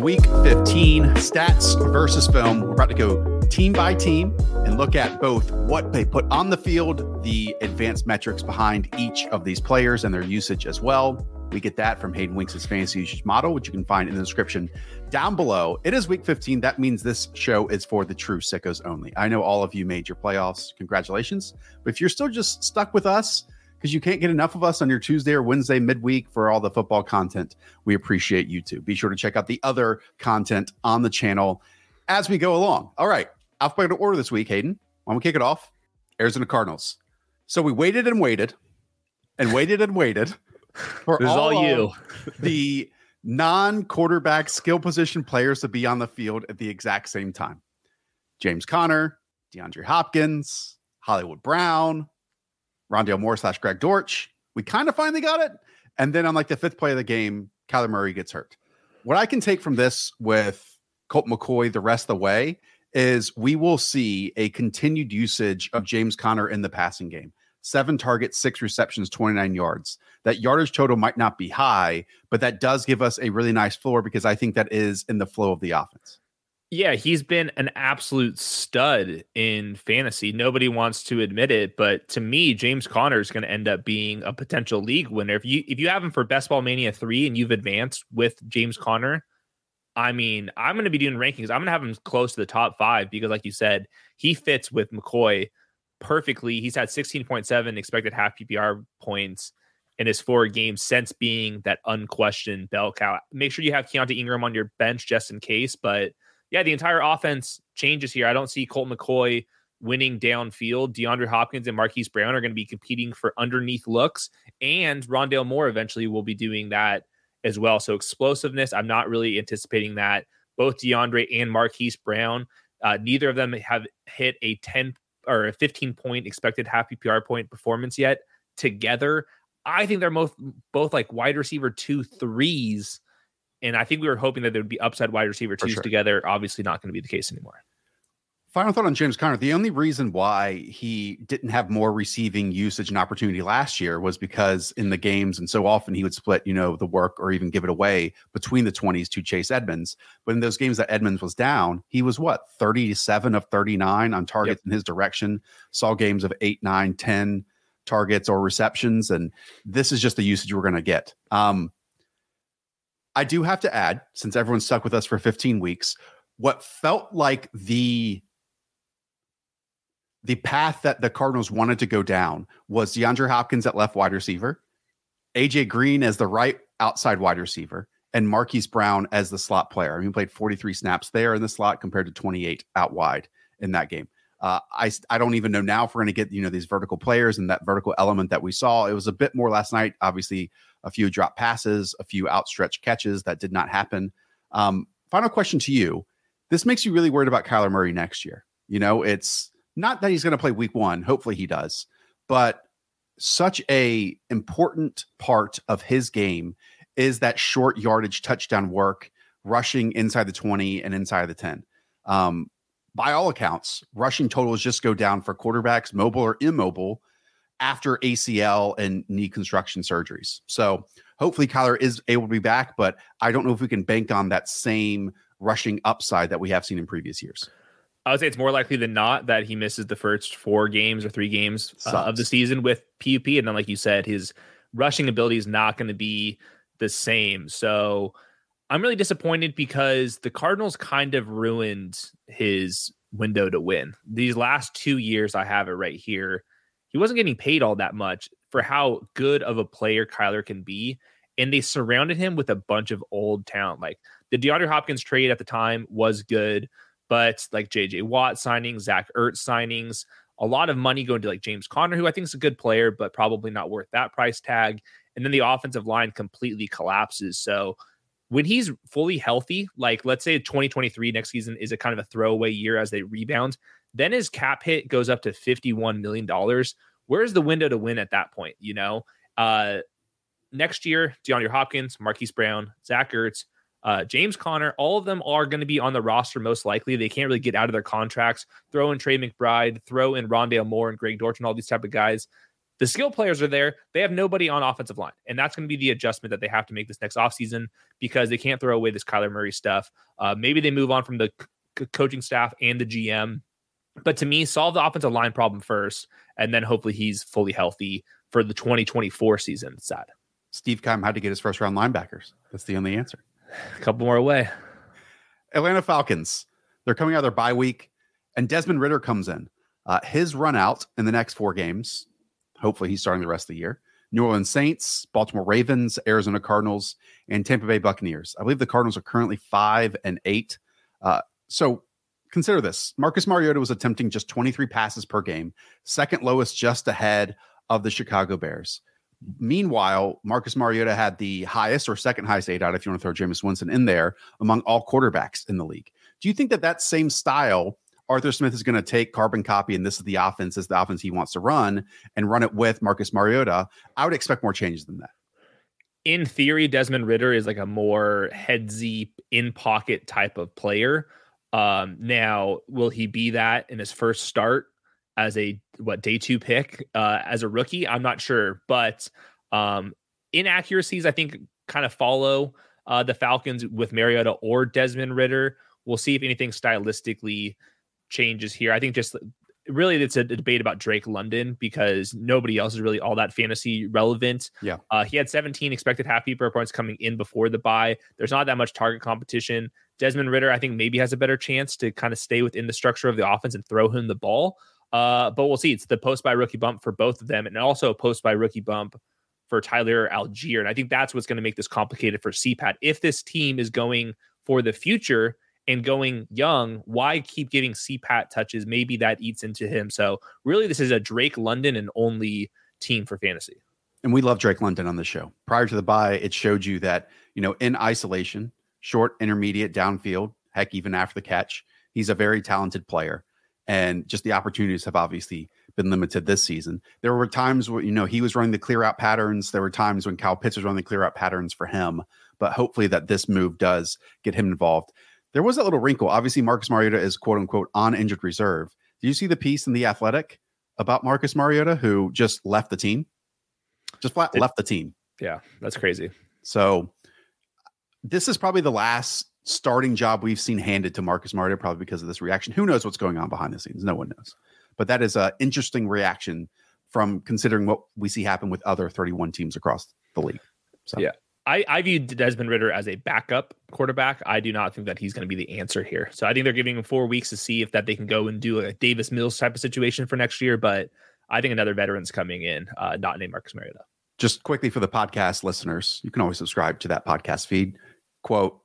week 15 stats versus film. We're about to go team by team and look at both what they put on the field, the advanced metrics behind each of these players and their usage as well. We get that from Hayden Winks' fantasy usage model, which you can find in the description down below. It is week 15. That means this show is for the true sickos only. I know all of you made your playoffs. Congratulations. But if you're still just stuck with us, because you can't get enough of us on your Tuesday or Wednesday midweek for all the football content. We appreciate you too. Be sure to check out the other content on the channel as we go along. All right, alphabetical order this week, Hayden. Why don't we kick it off? Arizona Cardinals. So we waited and waited and waited and waited for this all, all you. the non-quarterback skill position players to be on the field at the exact same time. James Conner, DeAndre Hopkins, Hollywood Brown, Rondale Moore slash Greg Dortch. We kind of finally got it. And then on like the fifth play of the game, Kyler Murray gets hurt. What I can take from this with Colt McCoy the rest of the way is we will see a continued usage of James Conner in the passing game. Seven targets, six receptions, 29 yards. That yardage total might not be high, but that does give us a really nice floor because I think that is in the flow of the offense. Yeah, he's been an absolute stud in fantasy. Nobody wants to admit it, but to me, James Conner is going to end up being a potential league winner. If you if you have him for Best Ball Mania 3 and you've advanced with James Conner, I mean, I'm going to be doing rankings. I'm going to have him close to the top 5 because like you said, he fits with McCoy perfectly. He's had 16.7 expected half PPR points in his four games since being that unquestioned bell cow. Make sure you have Keaontay Ingram on your bench just in case, but yeah, the entire offense changes here. I don't see Colt McCoy winning downfield. DeAndre Hopkins and Marquise Brown are going to be competing for underneath looks, and Rondale Moore eventually will be doing that as well. So explosiveness, I'm not really anticipating that. Both DeAndre and Marquise Brown, uh, neither of them have hit a 10 or a 15 point expected half PPR point performance yet together. I think they're both both like wide receiver two threes and I think we were hoping that there would be upside wide receiver twos sure. together. Obviously, not going to be the case anymore. Final thought on James Conner. The only reason why he didn't have more receiving usage and opportunity last year was because in the games, and so often he would split, you know, the work or even give it away between the 20s to Chase Edmonds. But in those games that Edmonds was down, he was what, 37 of 39 on targets yep. in his direction, saw games of 8, 9, 10 targets or receptions. And this is just the usage we're going to get. Um, I do have to add, since everyone's stuck with us for 15 weeks, what felt like the the path that the Cardinals wanted to go down was DeAndre Hopkins at left wide receiver, AJ Green as the right outside wide receiver, and Marquise Brown as the slot player. I mean, he played 43 snaps there in the slot compared to 28 out wide in that game. Uh, I I don't even know now if we're going to get you know these vertical players and that vertical element that we saw. It was a bit more last night. Obviously, a few drop passes, a few outstretched catches that did not happen. Um, final question to you: This makes you really worried about Kyler Murray next year. You know, it's not that he's going to play Week One. Hopefully, he does, but such a important part of his game is that short yardage touchdown work, rushing inside the 20 and inside the 10. Um, by all accounts, rushing totals just go down for quarterbacks, mobile or immobile, after ACL and knee construction surgeries. So hopefully Kyler is able to be back, but I don't know if we can bank on that same rushing upside that we have seen in previous years. I would say it's more likely than not that he misses the first four games or three games uh, of the season with PUP. And then, like you said, his rushing ability is not going to be the same. So I'm really disappointed because the Cardinals kind of ruined his window to win. These last two years, I have it right here. He wasn't getting paid all that much for how good of a player Kyler can be. And they surrounded him with a bunch of old talent. Like the DeAndre Hopkins trade at the time was good, but like JJ Watt signings, Zach Ertz signings, a lot of money going to like James Conner, who I think is a good player, but probably not worth that price tag. And then the offensive line completely collapses. So when he's fully healthy, like let's say 2023 next season is a kind of a throwaway year as they rebound, then his cap hit goes up to 51 million dollars. Where's the window to win at that point? You know, uh, next year, DeAndre Hopkins, Marquise Brown, Zach Ertz, uh, James Conner, all of them are going to be on the roster most likely. They can't really get out of their contracts. Throw in Trey McBride, throw in Rondale Moore and Greg Dortch and all these type of guys. The skill players are there. They have nobody on offensive line. And that's going to be the adjustment that they have to make this next offseason because they can't throw away this Kyler Murray stuff. Uh, maybe they move on from the c- coaching staff and the GM. But to me, solve the offensive line problem first, and then hopefully he's fully healthy for the 2024 season. It's sad. Steve Keim had to get his first round linebackers. That's the only answer. A couple more away. Atlanta Falcons. They're coming out of their bye week, and Desmond Ridder comes in. Uh, his run out in the next four games. Hopefully, he's starting the rest of the year. New Orleans Saints, Baltimore Ravens, Arizona Cardinals, and Tampa Bay Buccaneers. I believe the Cardinals are currently five and eight. Uh, so consider this Marcus Mariota was attempting just 23 passes per game, second lowest just ahead of the Chicago Bears. Meanwhile, Marcus Mariota had the highest or second highest aDOT, if you want to throw Jameis Winston in there, among all quarterbacks in the league. Do you think that that same style Arthur Smith is going to take carbon copy and this is the offense, is the offense he wants to run and run it with Marcus Mariota? I would expect more changes than that. In theory, Desmond Ridder is like a more headsy, in pocket type of player. Um, now, will he be that in his first start? as a what day two pick uh, as a rookie. I'm not sure, but um, inaccuracies I think kind of follow uh, the Falcons with Mariota or Desmond Ridder. We'll see if anything stylistically changes here. I think just really it's a debate about Drake London because nobody else is really all that fantasy relevant. Yeah. Uh, he had 17 expected half PPR points coming in before the bye. There's not that much target competition. Desmond Ridder, I think maybe has a better chance to kind of stay within the structure of the offense and throw him the ball. Uh, but we'll see. It's the post bye rookie bump for both of them, and also a post bye rookie bump for Tyler Allgeier. And I think that's what's going to make this complicated for CPAT. If this team is going for the future and going young, why keep giving CPAT touches? Maybe that eats into him. So really, this is a Drake London and only team for fantasy. And we love Drake London on the show. Prior to the bye, it showed you that, you know, in isolation, short, intermediate, downfield, heck, even after the catch, he's a very talented player and just the opportunities have obviously been limited this season. There were times where you know he was running the clear out patterns. There were times when Kyle Pitts was running the clear out patterns for him. But hopefully that this move does get him involved. There was that little wrinkle. Obviously, Marcus Mariota is quote unquote on injured reserve. Do you see the piece in the Athletic about Marcus Mariota who just left the team? Just flat left the team. Yeah, that's crazy. So this is probably the last starting job we've seen handed to Marcus Mariota, probably because of this reaction. Who knows what's going on behind the scenes? No one knows. But that is an interesting reaction from considering what we see happen with other 31 teams across the league. So. Yeah. I, I view Desmond Ridder as a backup quarterback. I do not think that he's going to be the answer here. So I think they're giving him four weeks to see if that they can go and do a Davis Mills type of situation for next year. But I think another veteran's coming in, uh, not named Marcus Mariota. Just quickly for the podcast listeners, you can always subscribe to that podcast feed. Quote,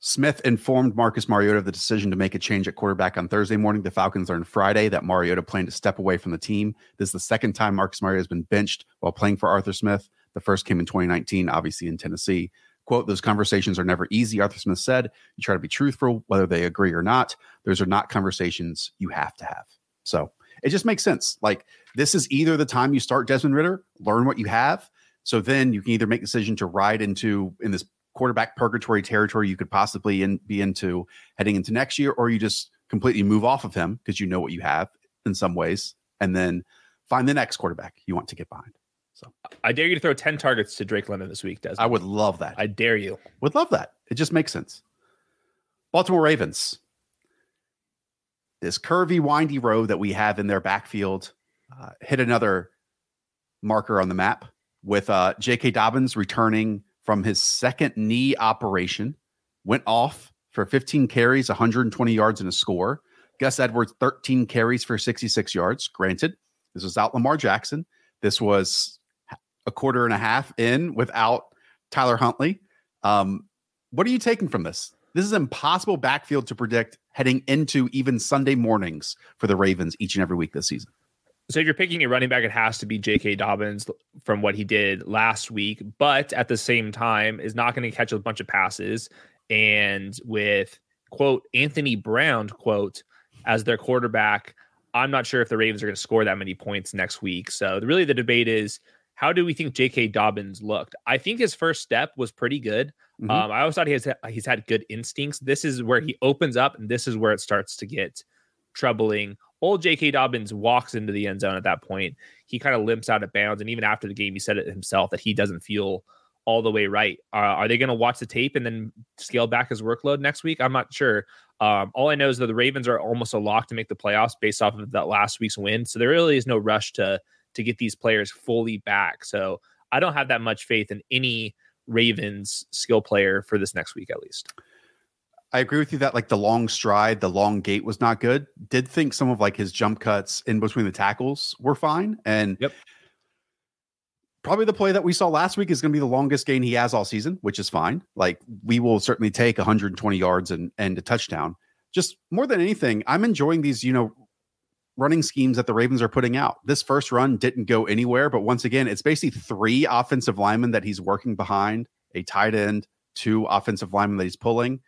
Smith informed Marcus Mariota of the decision to make a change at quarterback on Thursday morning. The Falcons learned Friday that Mariota planned to step away from the team. This is the second time Marcus Mariota has been benched while playing for Arthur Smith. The first came in 2019, obviously in Tennessee. Quote, those conversations are never easy, Arthur Smith said. You try to be truthful, whether they agree or not. Those are not conversations you have to have. So it just makes sense. Like, this is either the time you start Desmond Ridder, learn what you have. So then you can either make decision to ride into in this quarterback purgatory territory you could possibly in, be into heading into next year, or you just completely move off of him because you know what you have in some ways, and then find the next quarterback you want to get behind. So I dare you to throw 10 targets to Drake London this week, Desmond. I would love that. I dare you. Would love that. It just makes sense. Baltimore Ravens. This curvy, windy road that we have in their backfield uh, hit another marker on the map with uh, J.K. Dobbins returning from his second knee operation, went off for 15 carries, 120 yards, and a score. Gus Edwards, 13 carries for 66 yards. Granted, this was out Lamar Jackson. This was a quarter and a half in without Tyler Huntley. Um, what are you taking from this? This is impossible backfield to predict heading into even Sunday mornings for the Ravens each and every week this season. So if you're picking a running back, it has to be J.K. Dobbins from what he did last week, but at the same time is not going to catch a bunch of passes. And with quote Anthony Brown quote as their quarterback, I'm not sure if the Ravens are going to score that many points next week. So really, the debate is how do we think J.K. Dobbins looked? I think his first step was pretty good. Mm-hmm. Um, I always thought he has he's had good instincts. This is where he opens up, and this is where it starts to get troubling. Old J.K. Dobbins walks into the end zone at that point. He kind of limps out of bounds. And even after the game, he said it himself that he doesn't feel all the way right. Uh, are they going to watch the tape and then scale back his workload next week? I'm not sure. Um, all I know is that the Ravens are almost a lock to make the playoffs based off of that last week's win. So there really is no rush to to get these players fully back. So I don't have that much faith in any Ravens skill player for this next week, at least. I agree with you that like the long stride, the long gait was not good. Did think some of like his jump cuts in between the tackles were fine. And yep. probably the play that we saw last week is going to be the longest gain he has all season, which is fine. Like we will certainly take 120 yards and and a touchdown. Just more than anything, I'm enjoying these, you know, running schemes that the Ravens are putting out. This first run didn't go anywhere, but once again, it's basically three offensive linemen that he's working behind, a tight end, two offensive linemen that he's pulling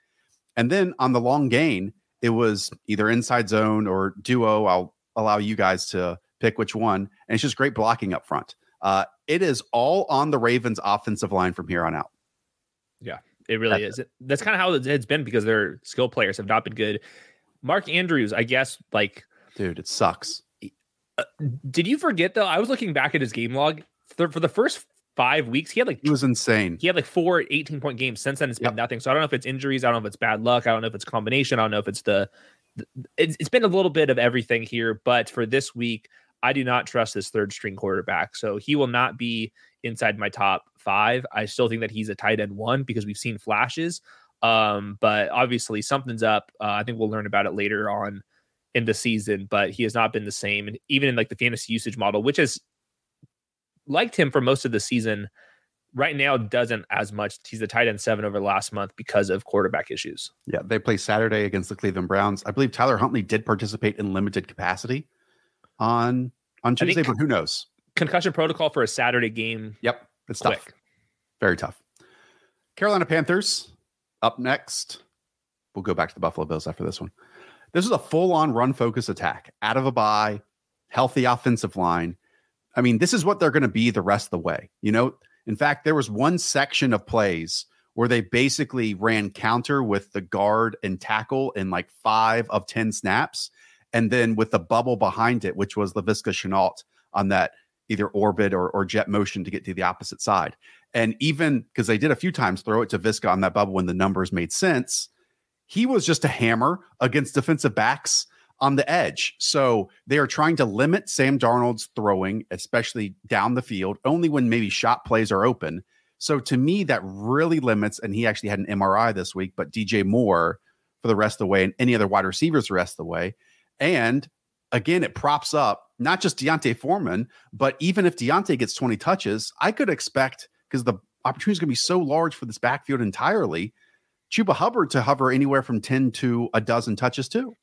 and then on the long gain, it was either inside zone or duo. I'll allow you guys to pick which one. And it's just great blocking up front. Uh, it is all on the Ravens offensive line from here on out. Yeah, it really that's is. It. That's kind of how it's been because their skill players have not been good. Mark Andrews, I guess, like, dude, it sucks. Uh, did you forget though? I was looking back at his game log for, for the first five weeks. He had like he was insane. He had like four 18 point games. Since then, it's been yep. nothing. So I don't know if it's injuries. I don't know if it's bad luck. I don't know if it's combination. I don't know if it's the. the it's, it's been a little bit of everything here. But for this week, I do not trust this third string quarterback. So he will not be inside my top five. I still think that he's a tight end one because we've seen flashes. Um, but obviously something's up. Uh, I think we'll learn about it later on in the season, but he has not been the same. And even in like the fantasy usage model, which has liked him for most of the season. Right now, doesn't as much. He's the tight end seven over the last month because of quarterback issues. Yeah, they play Saturday against the Cleveland Browns. I believe Tyler Huntley did participate in limited capacity on on Tuesday, but who knows? Concussion protocol for a Saturday game. Yep, it's quick. tough. Very tough. Carolina Panthers up next. We'll go back to the Buffalo Bills after this one. This is a full on run focus attack out of a bye, healthy offensive line. I mean, this is what they're going to be the rest of the way. You know, in fact, there was one section of plays where they basically ran counter with the guard and tackle in like five of 10 snaps. And then with the bubble behind it, which was Laviska Shenault on that either orbit or, or jet motion to get to the opposite side. And even because they did a few times throw it to Viska on that bubble when the numbers made sense, he was just a hammer against defensive backs on the edge. So they are trying to limit Sam Darnold's throwing, especially down the field, only when maybe shot plays are open. So to me, that really limits. And he actually had an MRI this week, but DJ Moore for the rest of the way and any other wide receivers the rest of the way. And again, it props up not just D'Onta Foreman, but even if D'Onta gets 20 touches, I could expect because the opportunity is going to be so large for this backfield entirely. Chuba Hubbard to hover anywhere from 10 to a dozen touches too.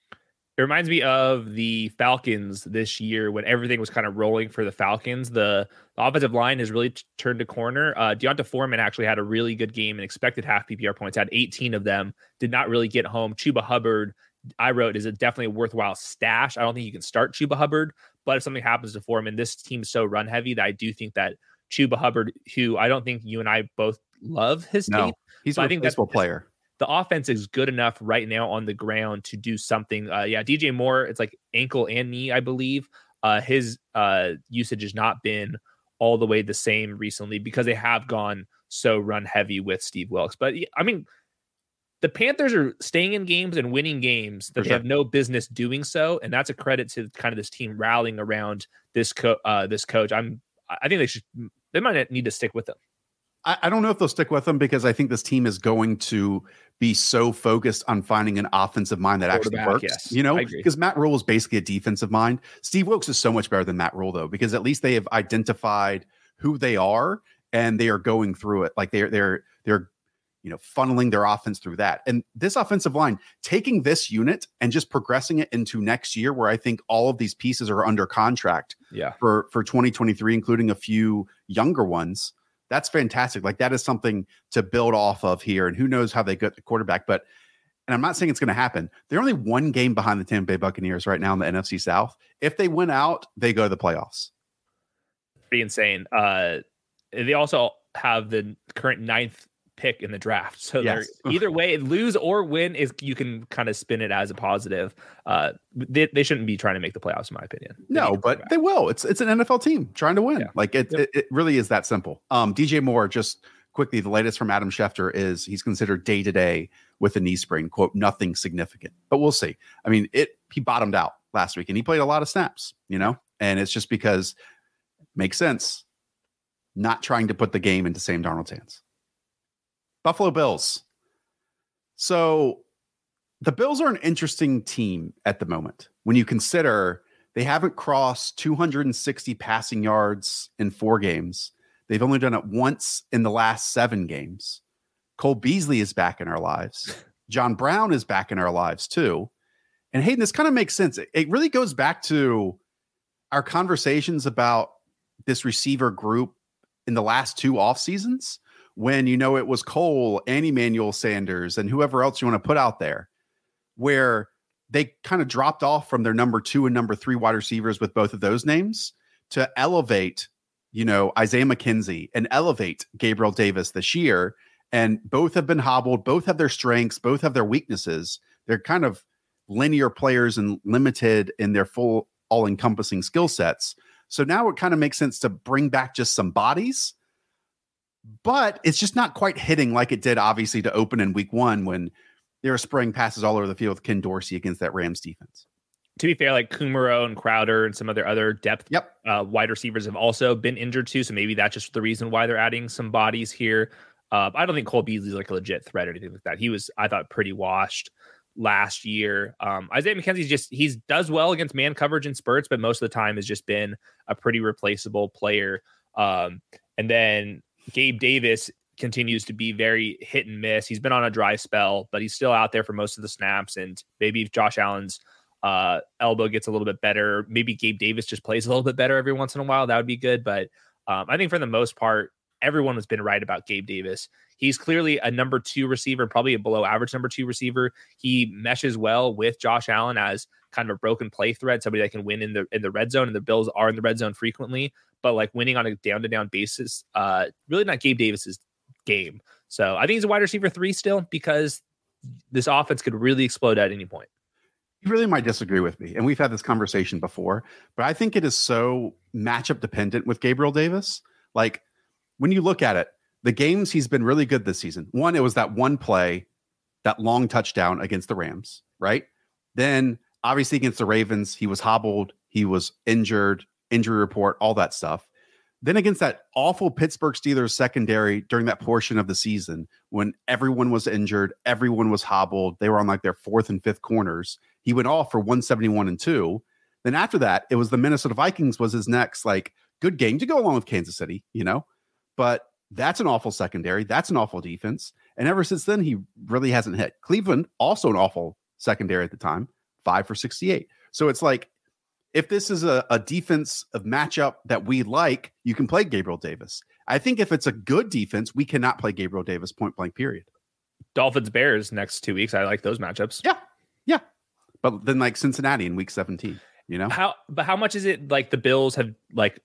It reminds me of the Falcons this year when everything was kind of rolling for the Falcons. The, the offensive line has really t- turned a corner. Uh, D'Onta Foreman actually had a really good game and expected half PPR points, had 18 of them, did not really get home. Chuba Hubbard, I wrote, is a definitely a worthwhile stash. I don't think you can start Chuba Hubbard, but if something happens to Foreman, this team is so run heavy that I do think that Chuba Hubbard, who I don't think you and I both love his no, tape, he's a I think that's player the offense is good enough right now on the ground to do something. Uh, yeah, DJ Moore, it's like ankle and knee, I believe. Uh, his uh, usage has not been all the way the same recently because they have gone so run heavy with Steve Wilks. But I mean, the Panthers are staying in games and winning games that they have no business doing so, and that's a credit to kind of this team rallying around this co- uh, this coach. I'm I think they should they might need to stick with him. I, I don't know if they'll stick with them because I think this team is going to be so focused on finding an offensive mind that actually works. Yes, you know, because Matt Rhule is basically a defensive mind. Steve Wilks is so much better than Matt Rhule though, because at least they have identified who they are and they are going through it. Like they're they're they're you know funneling their offense through that. And this offensive line, taking this unit and just progressing it into next year, where I think all of these pieces are under contract. Yeah. For for 2023, including a few younger ones that's fantastic. Like that is something to build off of here. And who knows how they get the quarterback, but and I'm not saying it's going to happen. They're only one game behind the Tampa Bay Buccaneers right now in the NFC South. If they win out, they go to the playoffs. Pretty insane. Uh, they also have the current ninth pick in the draft. So Yes. either way, lose or win is you can kind of spin it as a positive. Uh, they, they shouldn't be trying to make the playoffs, in my opinion. They No, but they will. It's it's an NFL team trying to win. Yeah. Like it, Yep. it, it really is that simple. Um, DJ Moore, just quickly, the latest from Adam Schefter is he's considered day to day with a knee sprain. Quote, nothing significant, but we'll see. I mean, it he bottomed out last week and he played a lot of snaps, you know, and it's just because makes sense. Not trying to put the game into Sam Darnold's hands. Buffalo Bills. So the Bills are an interesting team at the moment when you consider they haven't crossed 260 passing yards in four games. They've only done it once in the last seven games. Cole Beasley is back in our lives. John Brown is back in our lives too. And Hayden, this kind of makes sense. It, it really goes back to our conversations about this receiver group in the last two off seasons when you know it was Cole and Emmanuel Sanders and whoever else you want to put out there, where they kind of dropped off from their number two and number three wide receivers with both of those names to elevate, you know, Isaiah McKenzie and elevate Gabriel Davis this year. And both have been hobbled, both have their strengths, both have their weaknesses. They're kind of linear players and limited in their full, all encompassing skill sets. So now it kind of makes sense to bring back just some bodies but it's just not quite hitting like it did obviously to open in week one when they were spraying passes all over the field with Ken Dorsey against that Rams defense. to be fair, like Kumaro and Crowder and some other other depth Yep. uh, wide receivers have also been injured too. So maybe that's just the reason why they're adding some bodies here. Uh, I don't think Cole Beasley's like a legit threat or anything like that. He was, I thought, pretty washed last year. Um, Isaiah McKenzie's just he does well against man coverage and spurts, but most of the time has just been a pretty replaceable player. Um, and then Gabe Davis continues to be very hit and miss. He's been on a dry spell, but he's still out there for most of the snaps. And maybe if Josh Allen's uh, elbow gets a little bit better, maybe Gabe Davis just plays a little bit better every once in a while, that would be good. But um, I think for the most part, everyone has been right about Gabe Davis. He's clearly a number two receiver, probably a below average number two receiver. He meshes well with Josh Allen as kind of a broken play threat, somebody that can win in the in the red zone, and the Bills are in the red zone frequently. But like winning on a down to down basis, uh, really not Gabe Davis's game. So I think he's a wide receiver three still because this offense could really explode at any point. You really might disagree with me, and we've had this conversation before, but I think it is so matchup dependent with Gabriel Davis. Like when you look at it, the games he's been really good this season. One, it was that one play, that long touchdown against the Rams, right? Then obviously against the Ravens, he was hobbled, he was injured, injury report, all that stuff. Then against that awful Pittsburgh Steelers secondary during that portion of the season when everyone was injured, everyone was hobbled, they were on like their fourth and fifth corners. He went off for 171 and 2. Then after that, it was the Minnesota Vikings was his next like good game to go along with Kansas City, you know. But that's an awful secondary, that's an awful defense. And ever since then he really hasn't hit. Cleveland also an awful secondary at the time, 5 for 68. So it's like if this is a, a defense of matchup that we like, you can play Gabriel Davis. I think if it's a good defense, we cannot play Gabriel Davis point blank, period. Dolphins Bears next two weeks. I like those matchups. Yeah. Yeah. But then like Cincinnati in week 17, you know? How but how much is it like the Bills have like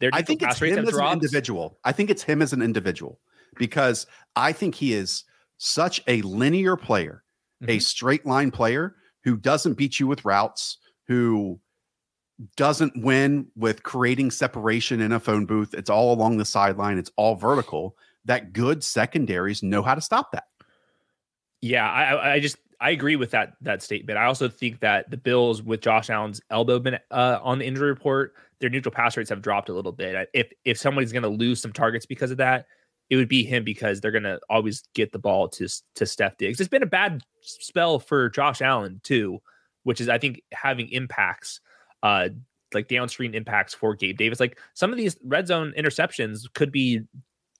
their I think it's him as an individual. I think it's him as an individual because I think he is such a linear player, a Mhm. straight line player who doesn't beat you with routes, who doesn't win with creating separation in a phone booth. It's all along the sideline, it's all vertical. That good secondaries know how to stop that. Yeah, I I- just I agree with that that statement. I also think that the Bills with Josh Allen's elbow been uh, on the injury report, their neutral pass rates have dropped a little bit. If if somebody's going to lose some targets because of that, it would be him because they're going to always get the ball to to Steph Diggs. It's been a bad spell for Josh Allen too, which is I think having impacts uh like downstream impacts for Gabe Davis. Like some of these red zone interceptions could be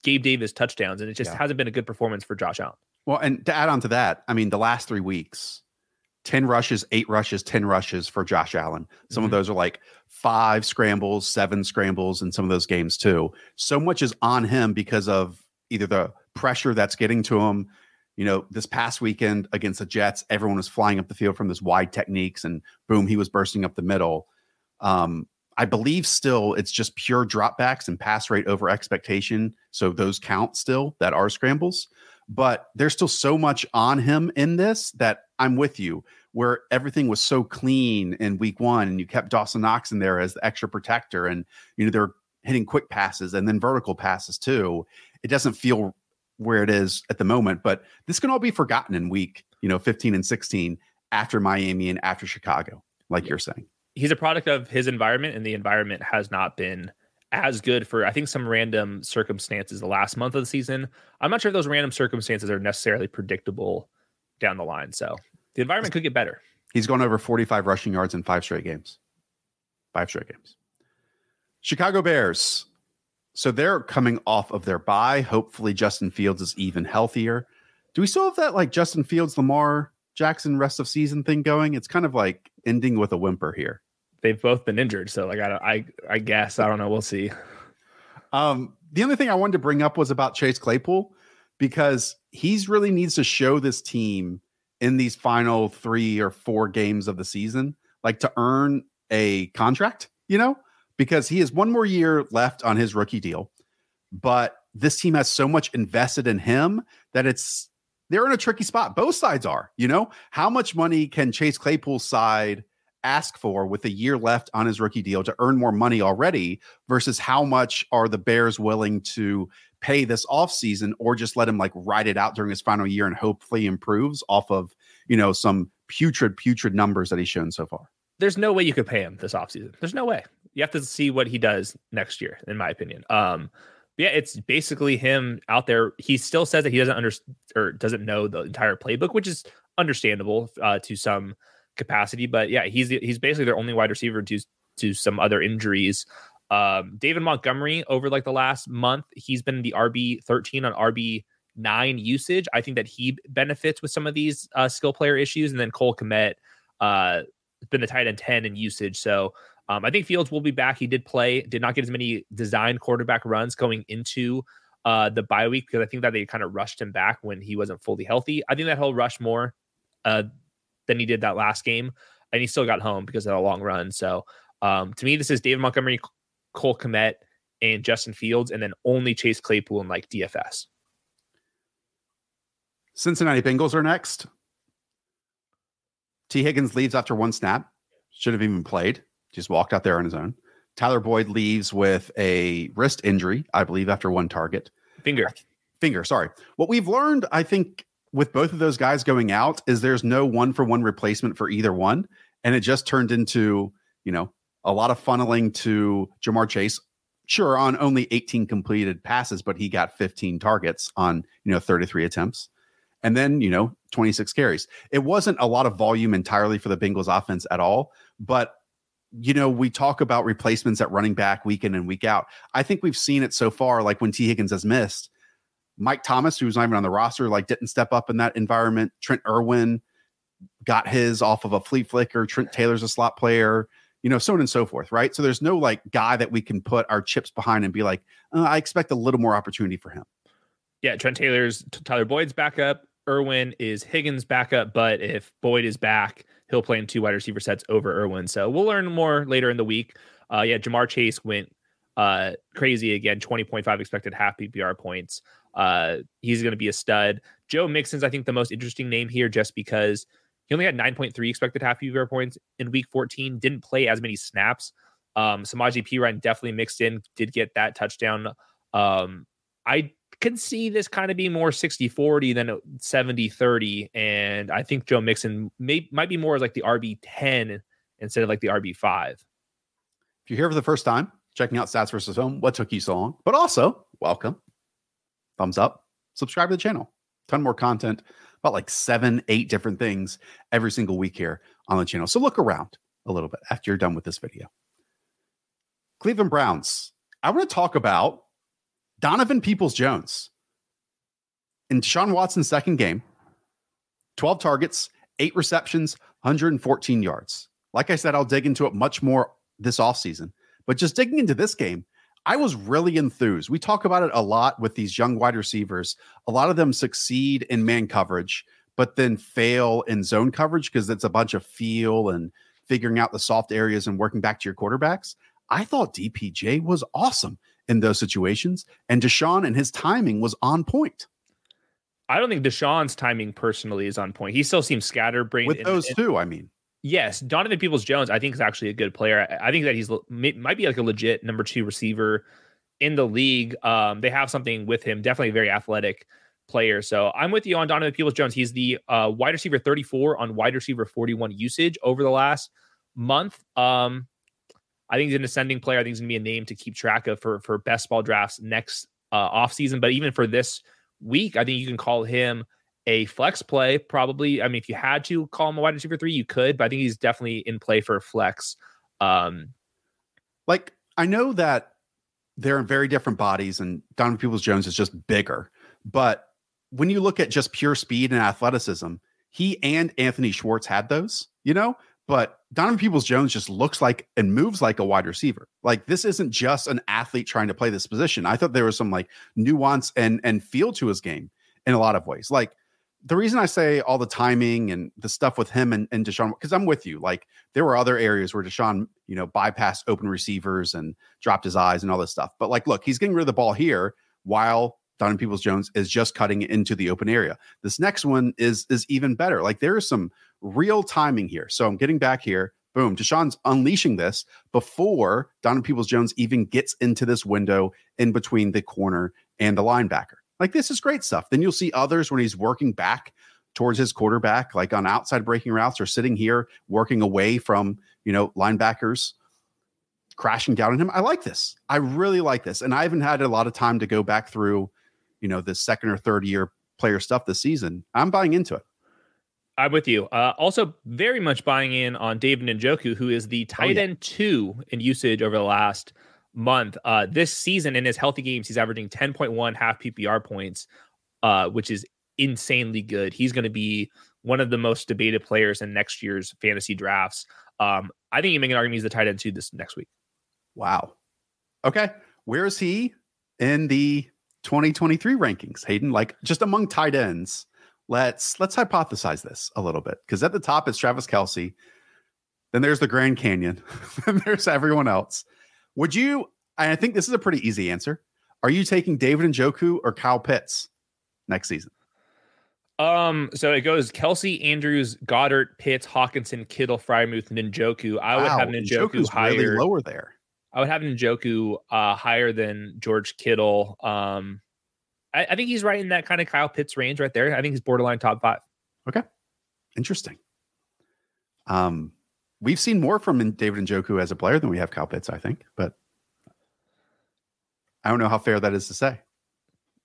Gabe Davis touchdowns and it just Yeah. hasn't been a good performance for Josh Allen. Well, and to add on to that, I mean, the last three weeks, 10 rushes, eight rushes, 10 rushes for Josh Allen. Some of Mhm. those are like five scrambles, seven scrambles in some of those games too. So much is on him because of either the pressure that's getting to him. You know, this past weekend against the Jets, everyone was flying up the field from this wide techniques and boom, he was bursting up the middle. Um, I believe still it's just pure dropbacks and pass rate over expectation. So those count still that are scrambles. But there's still so much on him in this that I'm with you, where everything was so clean in week one, and you kept Dawson Knox in there as the extra protector, and you know they're hitting quick passes and then vertical passes too. It doesn't feel where it is at the moment, but this can all be forgotten in week, you know, 15 and 16 after Miami and after Chicago, like yeah. you're saying he's a product of his environment, and the environment has not been as good for I think some random circumstances the last month of the season. I'm not sure if those random circumstances are necessarily predictable down the line. So the environment could get better. He's gone over 45 rushing yards in five straight games. Five straight games. Chicago Bears. So they're coming off of their bye. Hopefully, Justin Fields is even healthier. Do we still have that like Justin Fields, Lamar Jackson rest of season thing going? It's kind of like ending with a whimper here they've both been injured. So like I I I guess I don't know. We'll see. Um, the only thing I wanted to bring up was about Chase Claypool because he's really needs to show this team in these final three or four games of the season, like to earn a contract, you know, because he has one more year left on his rookie deal. But this team has so much invested in him that it's they're in a tricky spot. Both sides are, you know, how much money can Chase Claypool's side ask for with a year left on his rookie deal to earn more money already versus how much are the Bears willing to pay this offseason or just let him like ride it out during his final year and hopefully improves off of, you know, some putrid, putrid numbers that he's shown so far. There's no way you could pay him this offseason. There's no way. You have to see what he does next year, in my opinion. Um, yeah, it's basically him out there. He still says that he doesn't understand or doesn't know the entire playbook, which is understandable uh, to some capacity. But yeah, he's he's basically their only wide receiver to to some other injuries. Um, David Montgomery over like the last month, he's been the RB thirteen on RB nine usage. I think that he benefits with some of these uh, skill player issues, and then Cole Kmet uh, been the tight end ten in usage. So um, I think Fields will be back. He did play, did not get as many design quarterback runs going into uh, the bye week because I think that they kind of rushed him back when he wasn't fully healthy. I think that he'll rush more uh, than he did that last game, and he still got home because of a long run. So um, to me, this is David Montgomery, Cole Kmet, and Justin Fields, and then only Chase Claypool and like DFS. Cincinnati Bengals are next. Tee Higgins leaves after one snap. Should have even played. Just walked out there on his own. Tyler Boyd leaves with a wrist injury, I believe, after one target. Finger. Finger, sorry. What we've learned, I think, with both of those guys going out is there's no one for one replacement for either one. And it just turned into, you know, a lot of funneling to Ja'Marr Chase. Sure, on only 18 completed passes, but he got 15 targets on, you know, 33 attempts. And then, you know, 26 carries. It wasn't a lot of volume entirely for the Bengals offense at all. But, you know, we talk about replacements at running back week in and week out. I think we've seen it so far, like when Tee Higgins has missed Mike Thomas, who's not even on the roster, like didn't step up in that environment. Trent Irwin got his off of a flea flicker. Trent Taylor's a slot player, you know, so on and so forth, right? So there's no like guy that we can put our chips behind and be like, uh, I expect a little more opportunity for him. Yeah, Trent Taylor's Tyler Boyd's backup. Irwin is Higgins' backup, but if Boyd is back, he'll play in two wide receiver sets over Irwin. So we'll learn more later in the week. Uh, yeah, Ja'Marr Chase went uh, crazy again, 20.5 expected half PPR points. Uh, he's going to be a stud. Joe Mixon's, I think, the most interesting name here just because he only had 9.3 expected half PPR points in week 14, didn't play as many snaps. Um, Samaje Perine definitely mixed in, did get that touchdown. Um, I can see this kind of being more 60 40 than 70 30. And I think Joe Mixon may, might be more like the RB 10 instead of like the RB 5. If you're here for the first time, checking out Stats versus Film, what took you so long? But also, welcome thumbs up, subscribe to the channel. Ton more content, about like seven, eight different things every single week here on the channel. So look around a little bit after you're done with this video. Cleveland Browns. I want to talk about Donovan Peoples Jones. In Sean Watson's second game, 12 targets, eight receptions, 114 yards. Like I said, I'll dig into it much more this offseason. But just digging into this game, I was really enthused. We talk about it a lot with these young wide receivers. A lot of them succeed in man coverage, but then fail in zone coverage because it's a bunch of feel and figuring out the soft areas and working back to your quarterbacks. I thought DPJ was awesome in those situations, and Deshaun and his timing was on point. I don't think Deshaun's timing personally is on point. He still seems scatterbrained with those two. I mean, yes, Donovan Peoples Jones. I think is actually a good player. I think that he's might be like a legit number two receiver in the league. Um, they have something with him. Definitely a very athletic player. So I'm with you on Donovan Peoples Jones. He's the uh, wide receiver 34 on wide receiver 41 usage over the last month. Um, I think he's an ascending player. I think he's going to be a name to keep track of for for best ball drafts next uh, offseason. But even for this week, I think you can call him a flex play. Probably, I mean, if you had to call him a wide receiver three, you could. But I think he's definitely in play for flex. Um, like I know that they're in very different bodies, and Donovan Peoples Jones is just bigger. But when you look at just pure speed and athleticism, he and Anthony Schwartz had those. You know, but Donovan Peoples Jones just looks like and moves like a wide receiver. Like this isn't just an athlete trying to play this position. I thought there was some like nuance and and feel to his game in a lot of ways. Like the reason I say all the timing and the stuff with him and, and Deshaun, because I'm with you. Like there were other areas where Deshaun, you know, bypassed open receivers and dropped his eyes and all this stuff. But like, look, he's getting rid of the ball here while Donovan Peoples Jones is just cutting into the open area. This next one is is even better. Like there is some real timing here. So I'm getting back here. Boom. Deshaun's unleashing this before Donovan Peoples Jones even gets into this window in between the corner and the linebacker. Like this is great stuff. Then you'll see others when he's working back towards his quarterback, like on outside breaking routes or sitting here working away from, you know, linebackers crashing down on him. I like this. I really like this. And I haven't had a lot of time to go back through, you know, the second or third year player stuff this season. I'm buying into it. I'm with you. Uh, also, very much buying in on David Njoku, who is the tight oh, yeah. end two in usage over the last month. Uh, this season, in his healthy games, he's averaging 10.1 half PPR points, uh, which is insanely good. He's going to be one of the most debated players in next year's fantasy drafts. Um, I think you make an argument he's the tight end two this next week. Wow. Okay. Where is he in the 2023 rankings, Hayden? Like just among tight ends let's let's hypothesize this a little bit because at the top is Travis Kelce. then there's the Grand Canyon, then there's everyone else. Would you? I think this is a pretty easy answer. Are you taking David and Njoku or Kyle Pitts next season? Um, so it goes Kelce, Andrews, Goedert, Pitts, Hockenson, Kittle, Freiermuth, Njoku. I wow, would have Njoku Njoku's higher really lower there. I would have Njoku uh, higher than George Kittle. Um, I, I, think he's right in that kind of Kyle Pitts range right there. I think he's borderline top five. Okay. Interesting. Um, we've seen more from David Njoku as a player than we have Kyle Pitts, I think, but I don't know how fair that is to say.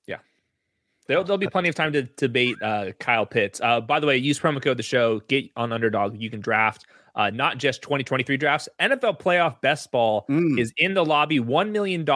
Yeah. There'll, there'll be plenty of time to debate uh, Kyle Pitts. Uh, by the way, use promo code the show, get on underdog. You can draft uh, not just 2023 drafts. NFL playoff best ball mm. is in the lobby, $1 million.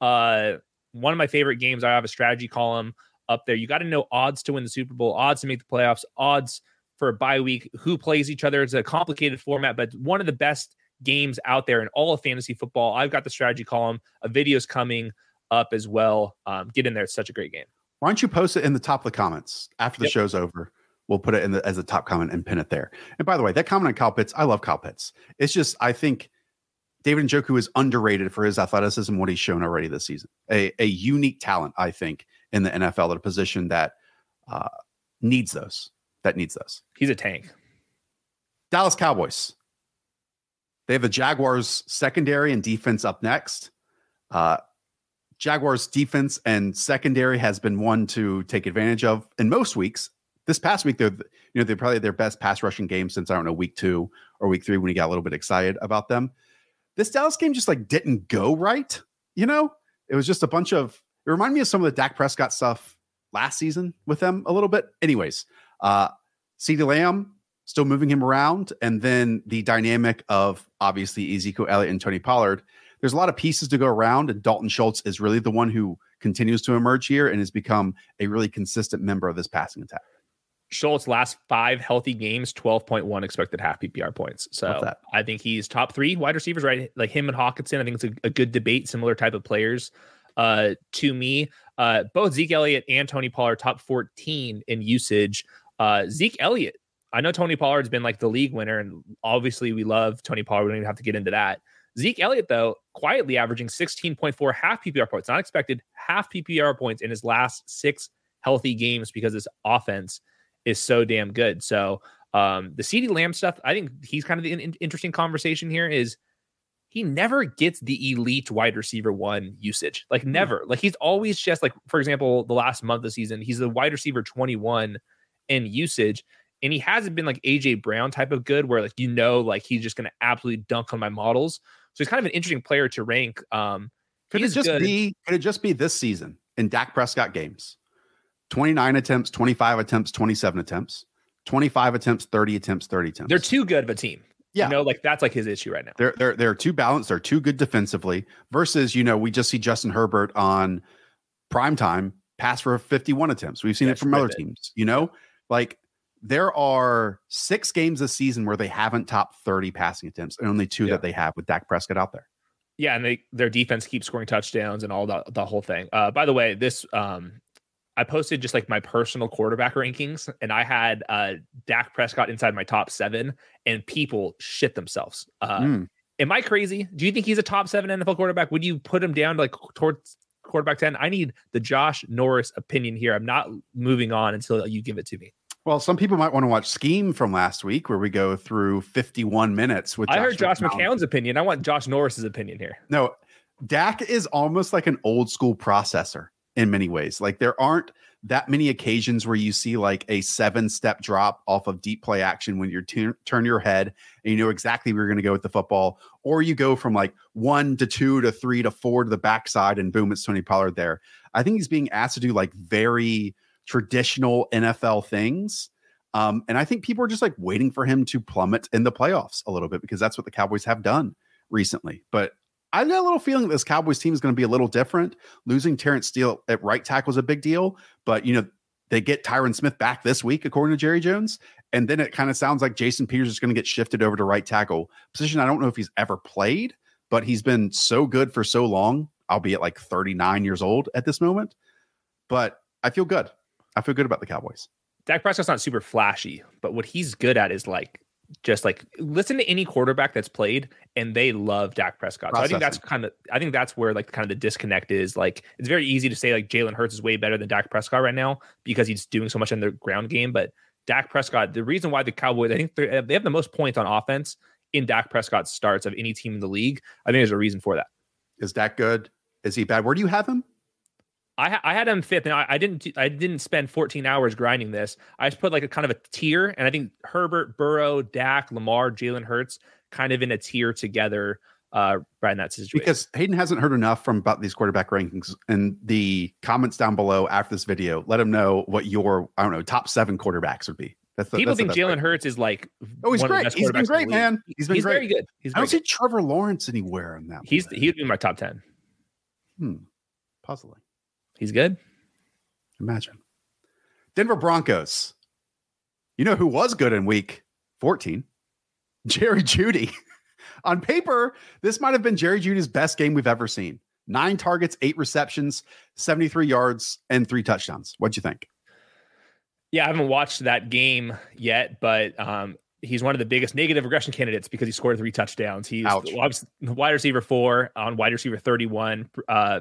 Uh, one of my favorite games. I have a strategy column up there. You got to know odds to win the Super Bowl, odds to make the playoffs, odds for a bye week, who plays each other. It's a complicated format, but one of the best games out there in all of fantasy football. I've got the strategy column. A video's coming up as well. Um, get in there. It's such a great game. Why don't you post it in the top of the comments after the yep. show's over? We'll put it in the, as a top comment and pin it there. And by the way, that comment on Kyle Pitts, I love Kyle Pitts. It's just I think David Njoku is underrated for his athleticism, what he's shown already this season. A, a unique talent, I think, in the NFL at a position that uh, needs those. That needs those. He's a tank. Dallas Cowboys. They have the Jaguars secondary and defense up next. Uh, Jaguars defense and secondary has been one to take advantage of in most weeks. This past week, they're you know they're probably their best pass rushing game since I don't know week two or week three when you got a little bit excited about them this Dallas game just like didn't go right. You know, it was just a bunch of. It reminded me of some of the Dak Prescott stuff last season with them a little bit. Anyways, uh, CeeDee Lamb still moving him around, and then the dynamic of obviously Ezekiel Elliott and Tony Pollard. There's a lot of pieces to go around, and Dalton Schultz is really the one who continues to emerge here and has become a really consistent member of this passing attack. Schultz last five healthy games, 12.1 expected half PPR points. So I think he's top three wide receivers, right? Like him and Hockenson. I think it's a, a good debate, similar type of players. Uh, to me, uh, both Zeke Elliott and Tony Pollard top 14 in usage. Uh, Zeke Elliott, I know Tony Pollard's been like the league winner, and obviously we love Tony Pollard. We don't even have to get into that. Zeke Elliott, though, quietly averaging 16.4 half PPR points, not expected, half PPR points in his last six healthy games because his offense is so damn good. So um, the CeeDee Lamb stuff, I think he's kind of the in- interesting conversation here is he never gets the elite wide receiver one usage. Like hmm. never. Like he's always just like, for example, the last month of the season, he's the wide receiver 21 in usage. And he hasn't been like AJ Brown type of good where like you know like he's just gonna absolutely dunk on my models. So he's kind of an interesting player to rank. Um could it just good. be could it just be this season in Dak Prescott games? 29 attempts, 25 attempts, 27 attempts, 25 attempts, 30 attempts, 30 attempts. They're too good of a team. Yeah. You know, like that's like his issue right now. They're they're they're too balanced, they're too good defensively versus, you know, we just see Justin Herbert on prime time pass for 51 attempts. We've seen yeah, it from other teams, you know? Like there are six games this season where they haven't topped 30 passing attempts and only two yeah. that they have with Dak Prescott out there. Yeah, and they their defense keeps scoring touchdowns and all the the whole thing. Uh by the way, this um I posted just like my personal quarterback rankings, and I had uh, Dak Prescott inside my top seven, and people shit themselves. Uh, mm. Am I crazy? Do you think he's a top seven NFL quarterback? Would you put him down to like towards quarterback 10? I need the Josh Norris opinion here. I'm not moving on until you give it to me. Well, some people might want to watch Scheme from last week, where we go through 51 minutes with. I Josh heard Josh McCown. McCown's opinion. I want Josh Norris's opinion here. No, Dak is almost like an old school processor in many ways. Like there aren't that many occasions where you see like a seven step drop off of deep play action when you t- turn your head and you know exactly where you're going to go with the football, or you go from like one to two to three to four to the backside and boom, it's Tony Pollard there. I think he's being asked to do like very traditional NFL things. Um, and I think people are just like waiting for him to plummet in the playoffs a little bit because that's what the Cowboys have done recently. But I got a little feeling this Cowboys team is going to be a little different. Losing Terence Steele at right tackle is a big deal, but you know they get Tyron Smith back this week, according to Jerry Jones, and then it kind of sounds like Jason Peters is going to get shifted over to right tackle position. I don't know if he's ever played, but he's been so good for so long, albeit like 39 years old at this moment. But I feel good. I feel good about the Cowboys. Dak Prescott's not super flashy, but what he's good at is like just like listen to any quarterback that's played and they love Dak Prescott. So I think that's kind of I think that's where like kind of the disconnect is. Like it's very easy to say like Jalen Hurts is way better than Dak Prescott right now because he's doing so much in the ground game. But Dak Prescott, the reason why the Cowboys, I think uh, they have the most points on offense in Dak Prescott starts of any team in the league. I think there's a reason for that. Is Dak good? Is he bad? Where do you have him? I, I had him fifth, and I, I, didn't I didn't spend 14 hours grinding this. I just put like a kind of a tier, and I think Herbert, Burrow, Dak, Lamar, Jalen Hurts, kind of in a tier together. Uh, right in that situation. Because Hayden hasn't heard enough from about these quarterback rankings, and the comments down below after this video, let him know what your I don't know top seven quarterbacks would be. That's the, People that's think Jalen Hurts is like oh he's great he's been great man he's been he's great. very good he's I don't see Trevor Lawrence anywhere in that. He's he would be my top ten. Hmm, puzzling. He's good. Imagine. Denver Broncos. You know who was good in week 14? Jerry Jeudy. On paper, this might have been Jerry Jeudy's best game we've ever seen. Nine targets, eight receptions, 73 yards, and three touchdowns. What'd you think? Yeah, I haven't watched that game yet, but um, he's one of the biggest negative regression candidates because he scored three touchdowns. He's Ouch. wide receiver four on wide receiver 31, uh,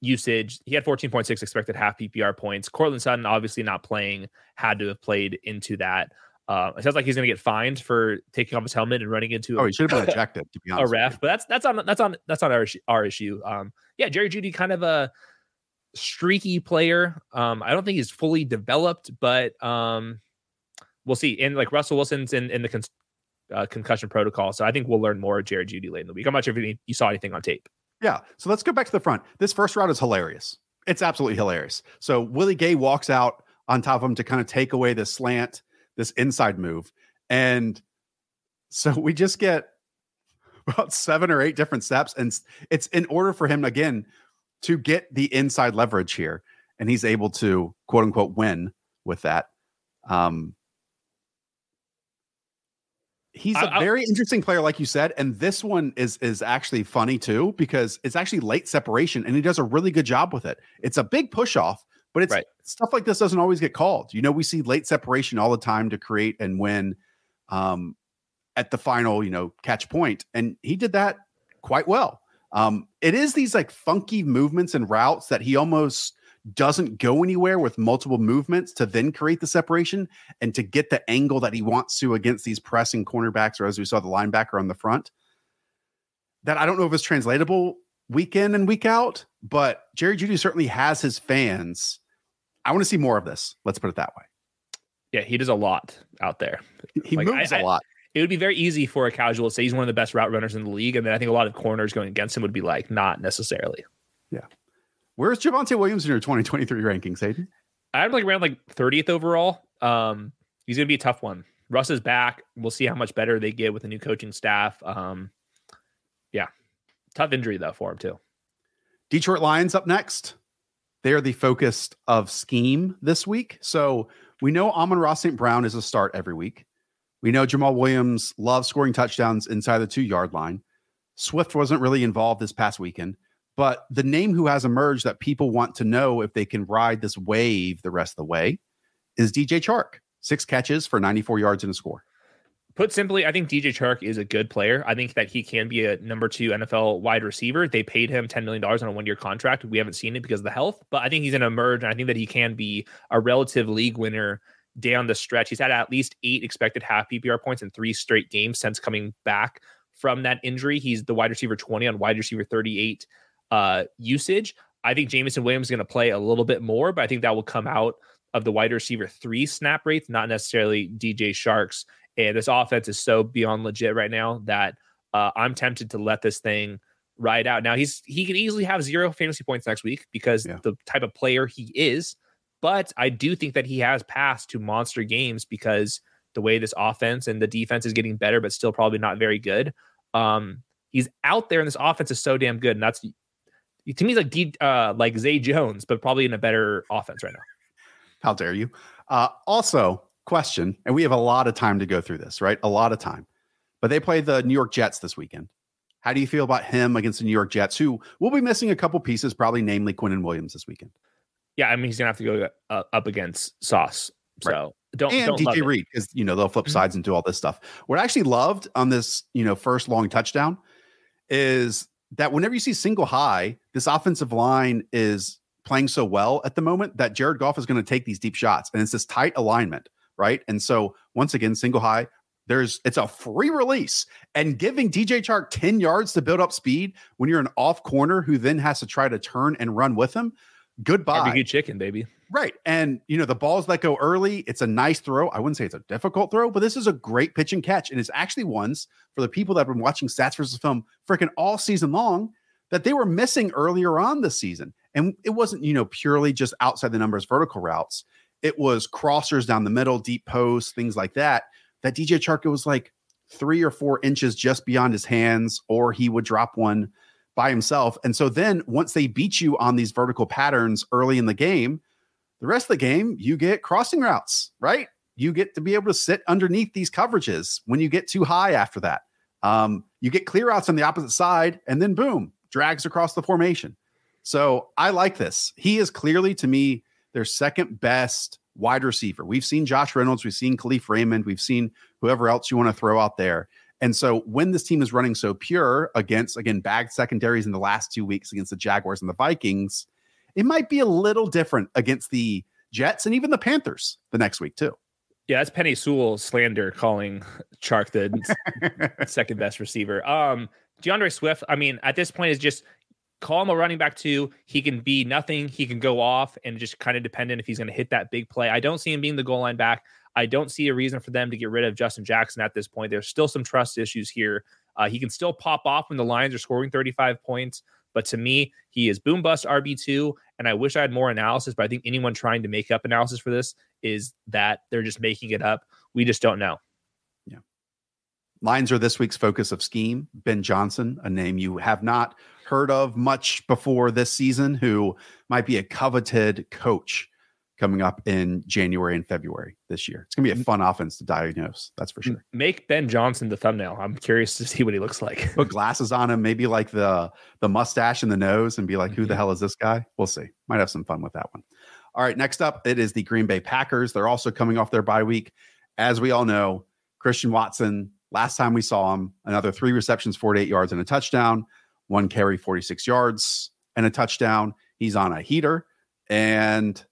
usage. He had 14.6 expected half PPR points. Courtland Sutton, obviously not playing, had to have played into that. Uh, it sounds like he's going to get fined for taking off his helmet and running into. Oh, he should have been ejected. To be honest, a ref, but that's that's on that's on that's on our our issue. Um, yeah, Jerry Jeudy, kind of a streaky player. Um, I don't think he's fully developed, but um, we'll see. And like Russell Wilson's in in the con- uh, concussion protocol, so I think we'll learn more of Jerry Jeudy late in the week. I'm not sure if you saw anything on tape. Yeah. So let's go back to the front. This first route is hilarious. It's absolutely hilarious. So Willie Gay walks out on top of him to kind of take away this slant, this inside move. And so we just get about seven or eight different steps. And it's in order for him, again, to get the inside leverage here. And he's able to quote unquote win with that. Um, he's a I, very interesting player, like you said, and this one is is actually funny too because it's actually late separation, and he does a really good job with it. It's a big push off, but it's right. stuff like this doesn't always get called. You know, we see late separation all the time to create and win um, at the final, you know, catch point, and he did that quite well. Um, it is these like funky movements and routes that he almost doesn't go anywhere with multiple movements to then create the separation and to get the angle that he wants to against these pressing cornerbacks or as we saw the linebacker on the front. That I don't know if it's translatable week in and week out, but Jerry Jeudy certainly has his fans. I want to see more of this. Let's put it that way. Yeah, he does a lot out there. He like, moves I, a lot. I, it would be very easy for a casual to say he's one of the best route runners in the league, and then I think a lot of corners going against him would be like, not necessarily. Yeah. Where's Javonte Williams in your 2023 rankings, Hayden? I have like around like 30th overall. Um, he's gonna be a tough one. Russ is back. We'll see how much better they get with the new coaching staff. Um, yeah, tough injury though for him too. Detroit Lions up next. They are the focus of scheme this week. So we know Amon-Ra St. Brown is a start every week. We know Jamaal Williams loves scoring touchdowns inside the two yard line. Swift wasn't really involved this past weekend, but the name who has emerged that people want to know if they can ride this wave the rest of the way is DJ Chark. Six catches for 94 yards and a score. Put simply, I think DJ Chark is a good player. I think that he can be a number two NFL wide receiver. They paid him $10 million on a one year contract. We haven't seen it because of the health, but I think he's going to emerge. And I think that he can be a relative league winner down the stretch. He's had at least eight expected half PPR points in three straight games since coming back from that injury. He's the wide receiver 20 on wide receiver 38 uh, usage. I think Jameson Williams is going to play a little bit more, but I think that will come out of the wide receiver three snap rates, not necessarily DJ Chark's. And this offense is so beyond legit right now that uh, I'm tempted to let this thing ride out. Now he's he can easily have zero fantasy points next week because yeah. the type of player he is. But I do think that he has passed to monster games because the way this offense and the defense is getting better, but still probably not very good. Um, he's out there, and this offense is so damn good, and that's to me he's like D, uh, like Zay Jones, but probably in a better offense right now. How dare you? Uh, also, question, and we have a lot of time to go through this, right? A lot of time. But they play the New York Jets this weekend. How do you feel about him against the New York Jets, who will be missing a couple pieces, probably namely Quinnen Williams this weekend? Yeah, I mean he's gonna have to go uh, up against Sauce. So right. don't and don't DJ Reed because you know they'll flip mm-hmm. sides and do all this stuff. What I actually loved on this you know first long touchdown is that whenever you see single high, this offensive line is playing so well at the moment that Jared Goff is going to take these deep shots, and it's this tight alignment, right? And so once again, single high. There's it's a free release and giving DJ Chark 10 yards to build up speed when you're an off corner who then has to try to turn and run with him goodbye. Barbecue chicken, baby. Right. And, you know, the balls that go early, it's a nice throw. I wouldn't say it's a difficult throw, but this is a great pitch and catch. And it's actually ones for the people that have been watching stats versus film freaking all season long that they were missing earlier on this season. And it wasn't, you know, purely just outside the numbers vertical routes. It was crossers down the middle, deep posts, things like that. That DJ Chark was like three or four inches just beyond his hands, or he would drop one by himself. And so then once they beat you on these vertical patterns early in the game, the rest of the game, you get crossing routes, right? You get to be able to sit underneath these coverages when you get too high after that. Um, you get clear outs on the opposite side, and then boom, drags across the formation. So I like this. He is clearly, to me, their second best wide receiver. We've seen Josh Reynolds, we've seen Kalif Raymond, we've seen whoever else you want to throw out there. And so when this team is running so pure against, again, bagged secondaries in the last two weeks against the Jaguars and the Vikings, it might be a little different against the Jets and even the Panthers the next week, too. Yeah, that's Penei Sewell slander calling Chark the second best receiver. Um, D'Andre Swift, I mean, at this point is just call him a running back too. He can be nothing. He can go off and just kind of dependent if he's going to hit that big play. I don't see him being the goal line back. I don't see a reason for them to get rid of Justin Jackson at this point. There's still some trust issues here. Uh, he can still pop off when the Lions are scoring 35 points. But to me, he is boom bust RB2. And I wish I had more analysis, but I think anyone trying to make up analysis for this is that they're just making it up. We just don't know. Yeah. Lions are this week's focus of scheme. Ben Johnson, a name you have not heard of much before this season, who might be a coveted coach coming up in January and February this year. It's going to be a fun offense to diagnose. That's for sure. Make Ben Johnson the thumbnail. I'm curious to see what he looks like. Put glasses on him, maybe like the the mustache and the nose, and be like, "Who the mm-hmm. hell is this guy?" We'll see. Might have some fun with that one. All right, next up, it is the Green Bay Packers. They're also coming off their bye week. As we all know, Christian Watson Last time we saw him, another three receptions, 48 yards, and a touchdown, one carry, 46 yards, and a touchdown. He's on a heater. And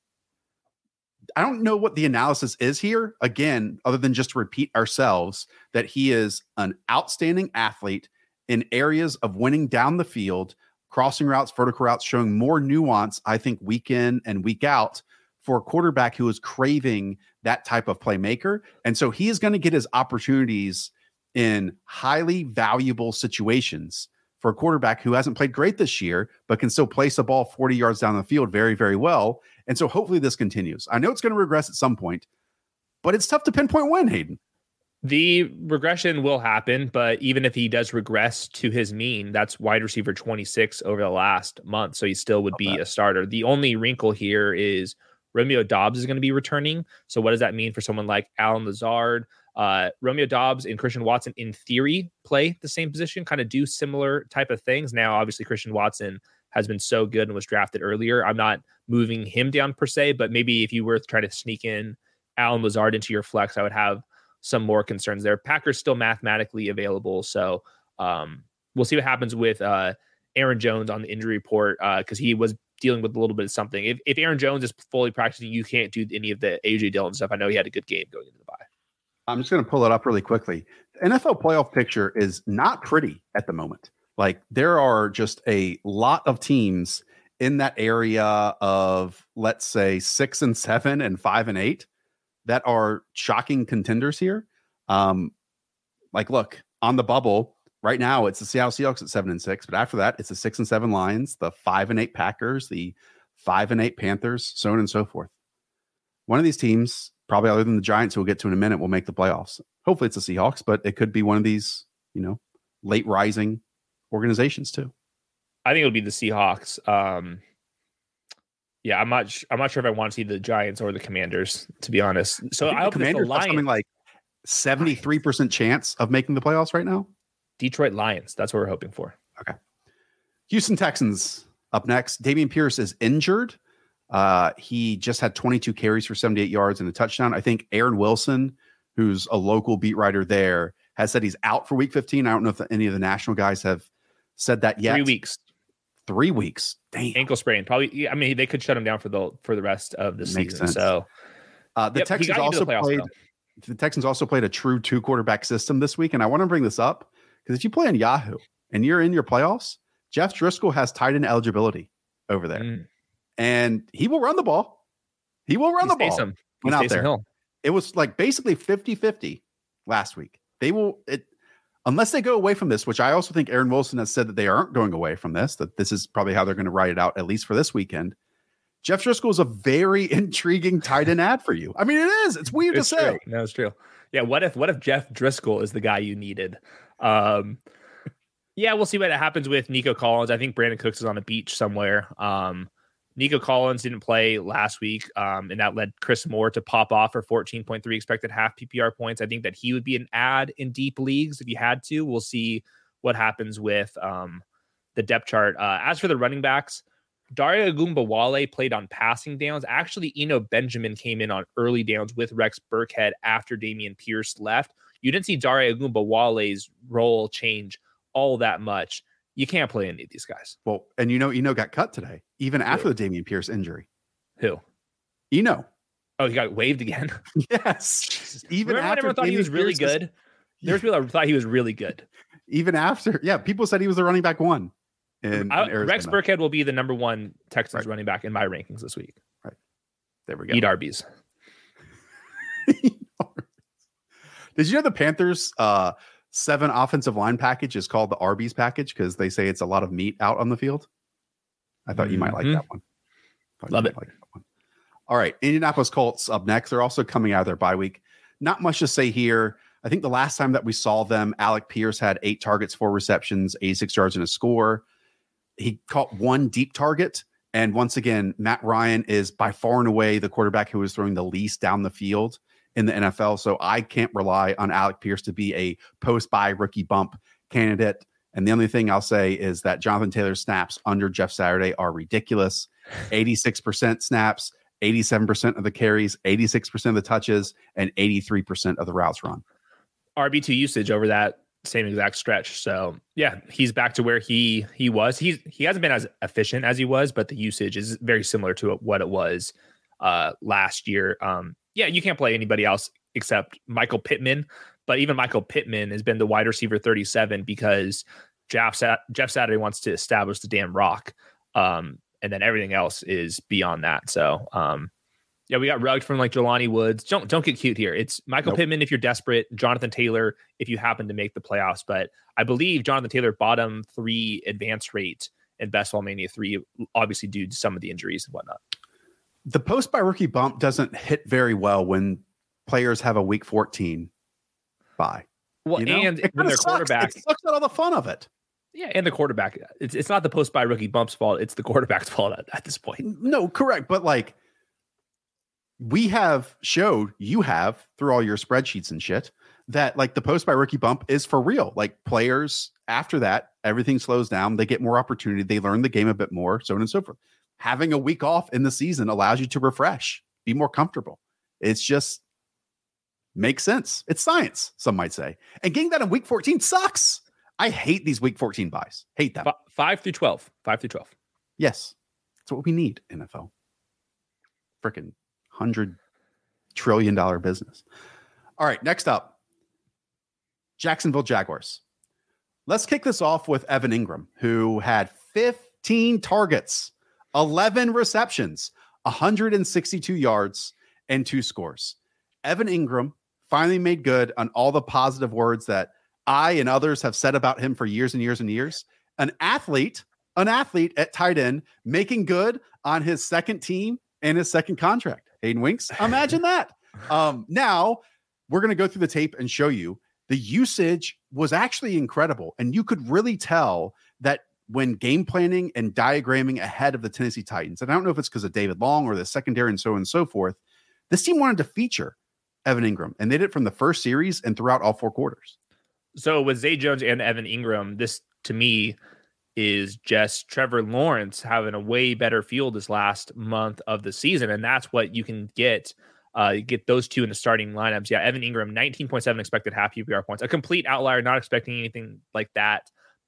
I don't know what the analysis is here, again, other than just to repeat ourselves that he is an outstanding athlete in areas of winning down the field, crossing routes, vertical routes, showing more nuance, I think, week in and week out for a quarterback who is craving that type of playmaker. And so he is going to get his opportunities in highly valuable situations for a quarterback who hasn't played great this year, but can still place a ball 40 yards down the field very, very well. And so hopefully this continues. I know it's going to regress at some point, but it's tough to pinpoint when, Hayden. The regression will happen, but even if he does regress to his mean, that's wide receiver 26 over the last month. So he still would be a starter. The only wrinkle here is Romeo Doubs is going to be returning. So what does that mean for someone like Allen Lazard? Uh, Romeo Doubs and Christian Watson, in theory, play the same position, kind of do similar type of things. Now, obviously, Christian Watson has been so good and was drafted earlier. I'm not moving him down per se, but maybe if you were trying to sneak in Allen Lazard into your flex, I would have some more concerns there. Packers still mathematically available, so um, we'll see what happens with uh, Aaron Jones on the injury report because uh, he was dealing with a little bit of something. If, if Aaron Jones is fully practicing, you can't do any of the AJ Dillon stuff. I know he had a good game going into the bye. I'm just going to pull it up really quickly. The NFL playoff picture is not pretty at the moment. Like there are just a lot of teams in that area of let's say six and seven and five and eight that are shocking contenders here. Um, like, look on the bubble right now, it's the Seattle Seahawks at seven and six, but after that, it's the six and seven Lions, the five and eight Packers, the five and eight Panthers, so on and so forth. One of these teams probably other than the Giants, who we'll get to in a minute, will make the playoffs. Hopefully, it's the Seahawks, but it could be one of these, you know, late rising organizations too. I think it'll be the Seahawks. Um, yeah, I'm not. I'm not sure if I want to see the Giants or the Commanders, to be honest. So I, I hope the Commanders have something like 73 percent chance of making the playoffs right now. Detroit Lions. That's what we're hoping for. Okay. Houston Texans up next. Dameon Pierce is injured. Uh, he just had 22 carries for 78 yards and a touchdown. I think Aaron Wilson, who's a local beat writer there, has said he's out for week 15. I don't know if any of the national guys have said that yet. Three weeks. Three weeks. Damn. Ankle sprain. Probably. I mean, they could shut him down for the for the rest of the Makes season. Sense. So uh, the yep, Texans also the played. Though. The Texans also played a true two quarterback system this week, and I want to bring this up because if you play on Yahoo and you're in your playoffs, Jeff Driskel has tight end eligibility over there. Mm and he will run the ball. He will run He's the ball. Went out there. Hill. It was like basically 50 50 last week. They will, it, unless they go away from this, which I also think Aaron Wilson has said that they aren't going away from this, that this is probably how they're going to write it out, at least for this weekend. Jeff Driskel is a very intriguing tight end ad for you. I mean, it is. It's weird it's to true. say. No, it's true. Yeah. What if, what if Jeff Driskel is the guy you needed? Um, yeah, we'll see what happens with Nico Collins. I think Brandin Cooks is on a beach somewhere. Um, Nico Collins didn't play last week, um, and that led Chris Moore to pop off for 14.3 expected half PPR points. I think that he would be an ad in deep leagues if you had to. We'll see what happens with um, the depth chart. Uh, as for the running backs, Dare Ogunbowale played on passing downs. Actually, Eno Benjamin came in on early downs with Rex Burkhead after Dameon Pierce left. You didn't see Dare Ogunbowale's role change all that much you can't play any of these guys. Well, and you know, Eno got cut today, even Who? after the Dameon Pierce injury. Who? Eno. Oh, he got waived again. yes. Even Remember after everyone thought he was really Pierce good. There's people that thought he was really good. Even after, yeah, people said he was the running back one. In, I, in Rex Burkhead will be the number one Texans right. running back in my rankings this week. Right. There we go. Eat Arby's. Did you know the Panthers uh, seven offensive line package is called the Arby's package because they say it's a lot of meat out on the field. I thought mm-hmm. you might like mm-hmm. that one. Love it. Like one. All right, Indianapolis Colts up next. They're also coming out of their bye week. Not much to say here. I think the last time that we saw them, Alec Pierce had eight targets, four receptions, 86 yards, and a score. He caught one deep target. And once again, Matt Ryan is by far and away the quarterback who is throwing the least down the field in the NFL. So I can't rely on Alec Pierce to be a post bye rookie bump candidate. And the only thing I'll say is that Jonathan Taylor snaps under Jeff Saturday are ridiculous. 86% snaps, 87% of the carries, 86% of the touches, and 83% of the routes run. RB two usage over that same exact stretch. So yeah, he's back to where he he was. He's he hasn't been as efficient as he was, but the usage is very similar to what it was uh last year. Um yeah, you can't play anybody else except Michael Pittman, but even Michael Pittman has been the wide receiver 37 because Jeff Sat- Jeff Saturday wants to establish the damn rock. Um and then everything else is beyond that. So um yeah, we got rugged from like Jelani Woods. Don't don't get cute here. It's Michael nope. Pittman if you're desperate, Jonathan Taylor if you happen to make the playoffs. But I believe Jonathan Taylor bottom three advance rate in Best Ball Mania three, obviously due to some of the injuries and whatnot. The post bye rookie bump doesn't hit very well when players have a week 14 bye. Well, you know? and when their quarterback it sucks out all the fun of it. Yeah, and the quarterback. It's it's not the post bye rookie bump's fault. It's the quarterback's fault at, at this point. No, correct. But like we have showed you have through all your spreadsheets and shit that like the post bye rookie bump is for real. Like players after that, everything slows down. They get more opportunity. They learn the game a bit more, so on and so forth. Having a week off in the season allows you to refresh, be more comfortable. It's just makes sense. It's science, some might say. And getting that in week 14 sucks. I hate these week 14 byes. Hate them. Five through 12. Five through 12. Yes. That's what we need, NFL. Freaking hundred trillion dollar business. All right, next up, Jacksonville Jaguars. Let's kick this off with Evan Engram, who had 15 targets, 11 receptions, 162 yards, and two scores. Evan Engram finally made good on all the positive words that I and others have said about him for years and years and years. An athlete, an athlete at tight end, making good on his second team and his second contract. Hayden Winks. Imagine that. Um, now we're going to go through the tape and show you the usage was actually incredible. And you could really tell that when game planning and diagramming ahead of the Tennessee Titans, and I don't know if it's because of David Long or the secondary and so on and so forth, this team wanted to feature Evan Engram, and they did it from the first series and throughout all four quarters. So with Zay Jones and Evan Engram, this to me is just Trevor Lawrence having a way better field this last month of the season. And that's what you can get. Uh, get those two in the starting lineups. Yeah, Evan Engram, 19.7 expected half UPR points. A complete outlier, not expecting anything like that.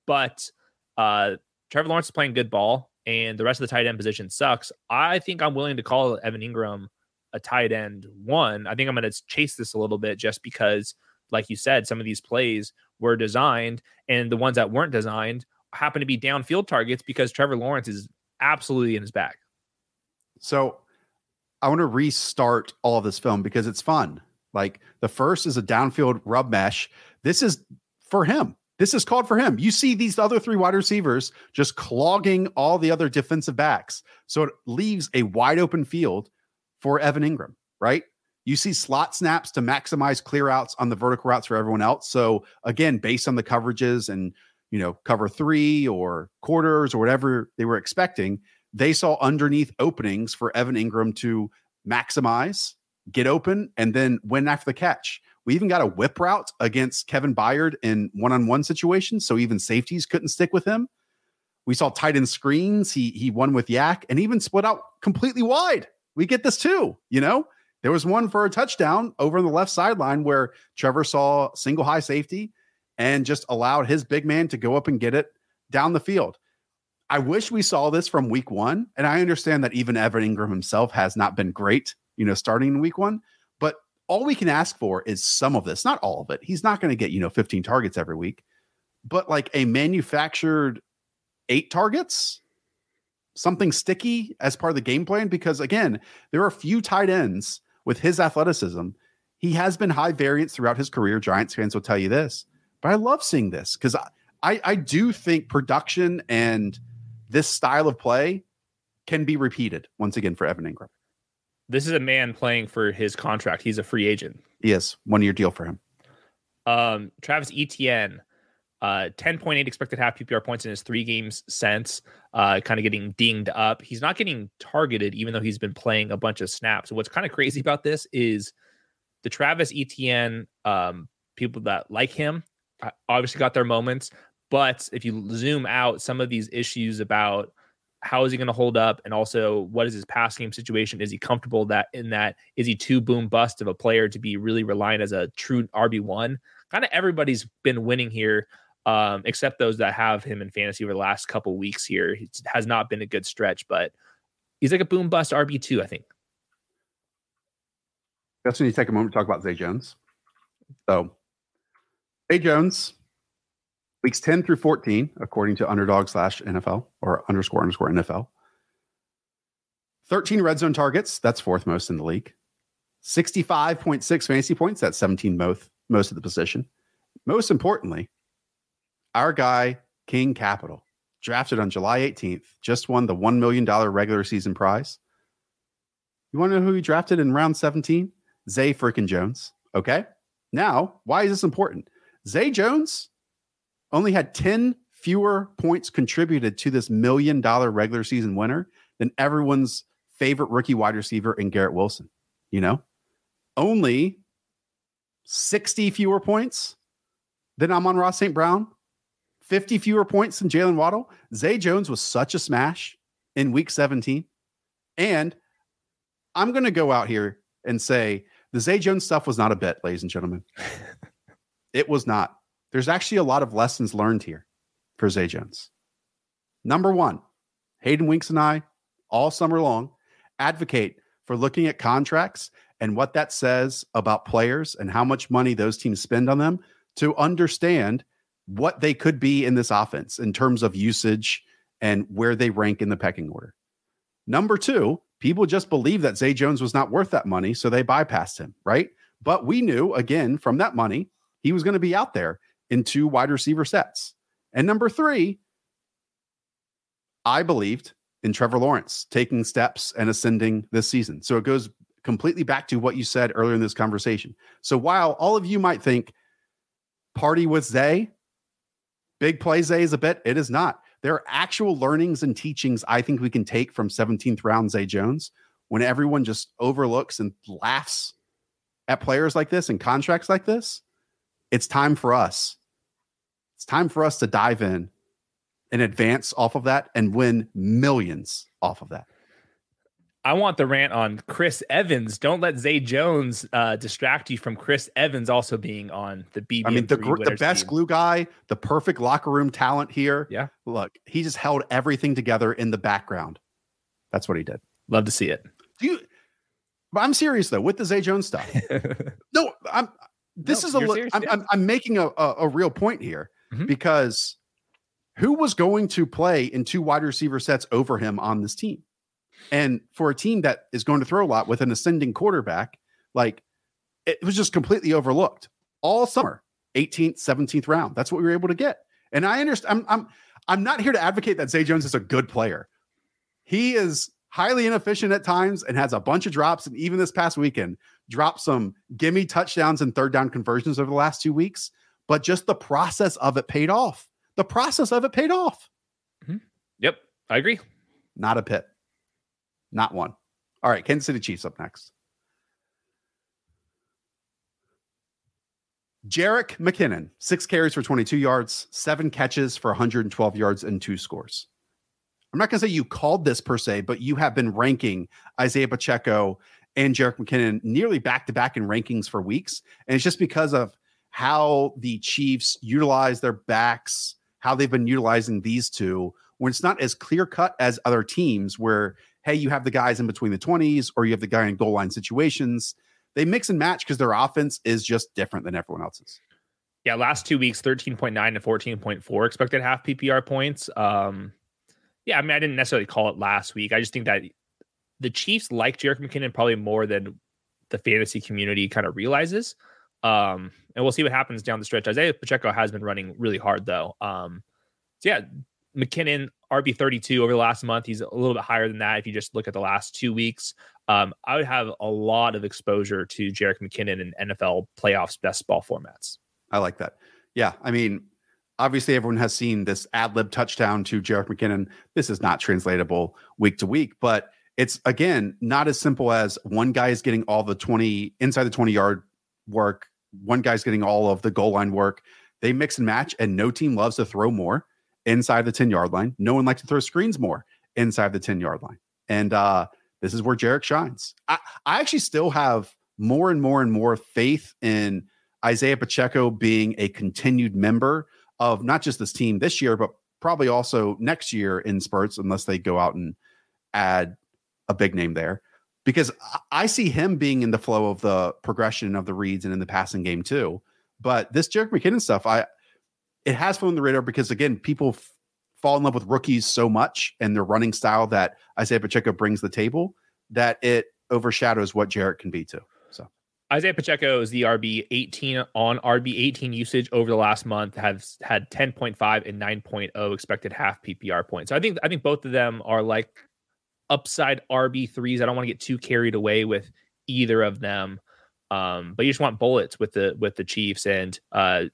But uh, Trevor Lawrence is playing good ball, and the rest of the tight end position sucks. I think I'm willing to call Evan Engram a tight end one. I think I'm going to chase this a little bit just because, like you said, some of these plays were designed, and the ones that weren't designed happen to be downfield targets because Trevor Lawrence is absolutely in his bag. So I want to restart all of this film because it's fun. Like the first is a downfield rub mesh. This is for him. This is called for him. You see these other three wide receivers just clogging all the other defensive backs. So it leaves a wide open field for Evan Engram, right? You see slot snaps to maximize clear outs on the vertical routes for everyone else. So again, based on the coverages and you know, cover three or quarters or whatever they were expecting, they saw underneath openings for Evan Engram to maximize, get open, and then win after the catch. We even got a whip route against Kevin Byard in one on one situations. So even safeties couldn't stick with him. We saw tight end screens. He he won with YAC and even split out completely wide. We get this too, you know? There was one for a touchdown over on the left sideline where Trevor saw single high safety and just allowed his big man to go up and get it down the field. I wish we saw this from week one. And I understand that even Evan Engram himself has not been great, you know, starting in week one. But all we can ask for is some of this, not all of it. He's not going to get, you know, 15 targets every week, but like a manufactured eight targets, something sticky as part of the game plan. Because again, there are a few tight ends with his athleticism. He has been high variance throughout his career. Giants fans will tell you this. But I love seeing this because I, I, I do think production and this style of play can be repeated once again for Evan Engram. This is a man playing for his contract. He's a free agent. Yes, one year deal for him. Um, Travis Etienne, uh, 10.8 expected half PPR points in his three games since, uh, kind of getting dinged up. He's not getting targeted, even though he's been playing a bunch of snaps. So What's kind of crazy about this is the Travis Etienne um, people that like him obviously got their moments, but if you zoom out, some of these issues about how is he going to hold up, and also what is his pass game situation? Is he comfortable that in that? Is he too boom bust of a player to be really reliant as a true RB one? kind of everybody's been winning here, um, except those that have him in fantasy over the last couple weeks here. It has not been a good stretch, but he's like a boom bust RB two, I think. That's when you take a moment to talk about Zay Jones. So, Zay Jones, weeks 10 through 14, according to underdog slash NFL or underscore underscore NFL. 13 red zone targets. That's fourth most in the league. 65.6 fantasy points. That's 17 most, most of the position. Most importantly, our guy, King Capital, drafted on July 18th, just won the $1 million regular season prize. You want to know who he drafted in round 17? Zay freaking Jones. Okay. Now, why is this important? Zay Jones only had 10 fewer points contributed to this million dollar regular season winner than everyone's favorite rookie wide receiver in Garrett Wilson. You know, only 60 fewer points than Amon-Ra St. Brown, 50 fewer points than Jaylen Waddle. Zay Jones was such a smash in week 17. And I'm going to go out here and say the Zay Jones stuff was not a bet, ladies and gentlemen. it was not. There's actually a lot of lessons learned here for Zay Jones. Number one, Hayden Winks and I, all summer long, advocate for looking at contracts and what that says about players and how much money those teams spend on them to understand what they could be in this offense in terms of usage and where they rank in the pecking order. Number two, people just believe that Zay Jones was not worth that money, so they bypassed him, right? But we knew again from that money, he was going to be out there in two wide receiver sets. And number three, I believed in Trevor Lawrence taking steps and ascending this season. So it goes completely back to what you said earlier in this conversation. So while all of you might think party with Zay, big plays Zay is a bit, it is not. There are actual learnings and teachings I think we can take from 17th round Zay Jones when everyone just overlooks and laughs at players like this and contracts like this. It's time for us. It's time for us to dive in and advance off of that and win millions off of that. I want the rant on Chris Evans. Don't let Zay Jones uh, distract you from Chris Evans also being on the BB. I mean, the, the best team. glue guy, the perfect locker room talent here. Yeah. Look, he just held everything together in the background. That's what he did. Love to see it. Do you? But I'm serious though with the Zay Jones stuff. no, I'm. This no, is a. Serious, I'm, yeah. I'm, I'm making a, a, a real point here mm-hmm. because who was going to play in two wide receiver sets over him on this team? And for a team that is going to throw a lot with an ascending quarterback, like it was just completely overlooked all summer, 18th, 17th round. That's what we were able to get. And I understand. I'm I'm I'm not here to advocate that Zay Jones is a good player. He is highly inefficient at times and has a bunch of drops. And even this past weekend, dropped some gimme touchdowns and third down conversions over the last two weeks. But just the process of it paid off. The process of it paid off. Mm-hmm. Yep, I agree. Not a pit. Not one. All right, Kansas City Chiefs up next. Jerick McKinnon, six carries for 22 yards, seven catches for 112 yards, and two scores. I'm not going to say you called this per se, but you have been ranking Isiah Pacheco and Jerick McKinnon nearly back to back in rankings for weeks. And it's just because of how the Chiefs utilize their backs, how they've been utilizing these two, when it's not as clear cut as other teams where hey, you have the guys in between the 20s or you have the guy in goal line situations. They mix and match because their offense is just different than everyone else's. Yeah, last two weeks, 13.9 to 14.4 expected half PPR points. Um, yeah, I mean, I didn't necessarily call it last week. I just think that the Chiefs like Jerick McKinnon probably more than the fantasy community kind of realizes. Um, and we'll see what happens down the stretch. Isiah Pacheco has been running really hard though. Um, so yeah, McKinnon RB 32 over the last month. He's a little bit higher than that if you just look at the last two weeks. Um, I would have a lot of exposure to Jerick McKinnon in NFL playoffs best ball formats. I like that. Yeah. I mean, obviously everyone has seen this ad lib touchdown to Jerick McKinnon. This is not translatable week to week, but it's again not as simple as one guy is getting all the 20 inside the 20 yard work, one guy's getting all of the goal line work. They mix and match, and no team loves to throw more inside the 10 yard line. No one likes to throw screens more inside the 10 yard line. And uh, this is where Jerick shines. I, I actually still have more and more and more faith in Isiah Pacheco being a continued member of not just this team this year, but probably also next year in spurts, unless they go out and add a big name there. Because I see him being in the flow of the progression of the reads and in the passing game too. But this Jerick McKinnon stuff, I it has flown the radar because again, people f- fall in love with rookies so much and their running style that Isiah Pacheco brings the table that it overshadows what Jerick can be too. So Isiah Pacheco is the RB 18 on RB 18 usage over the last month has had 10.5 and 9.0 expected half PPR points. So I think I think both of them are like upside RB threes. I don't want to get too carried away with either of them. Um, but you just want bullets with the with the Chiefs and uh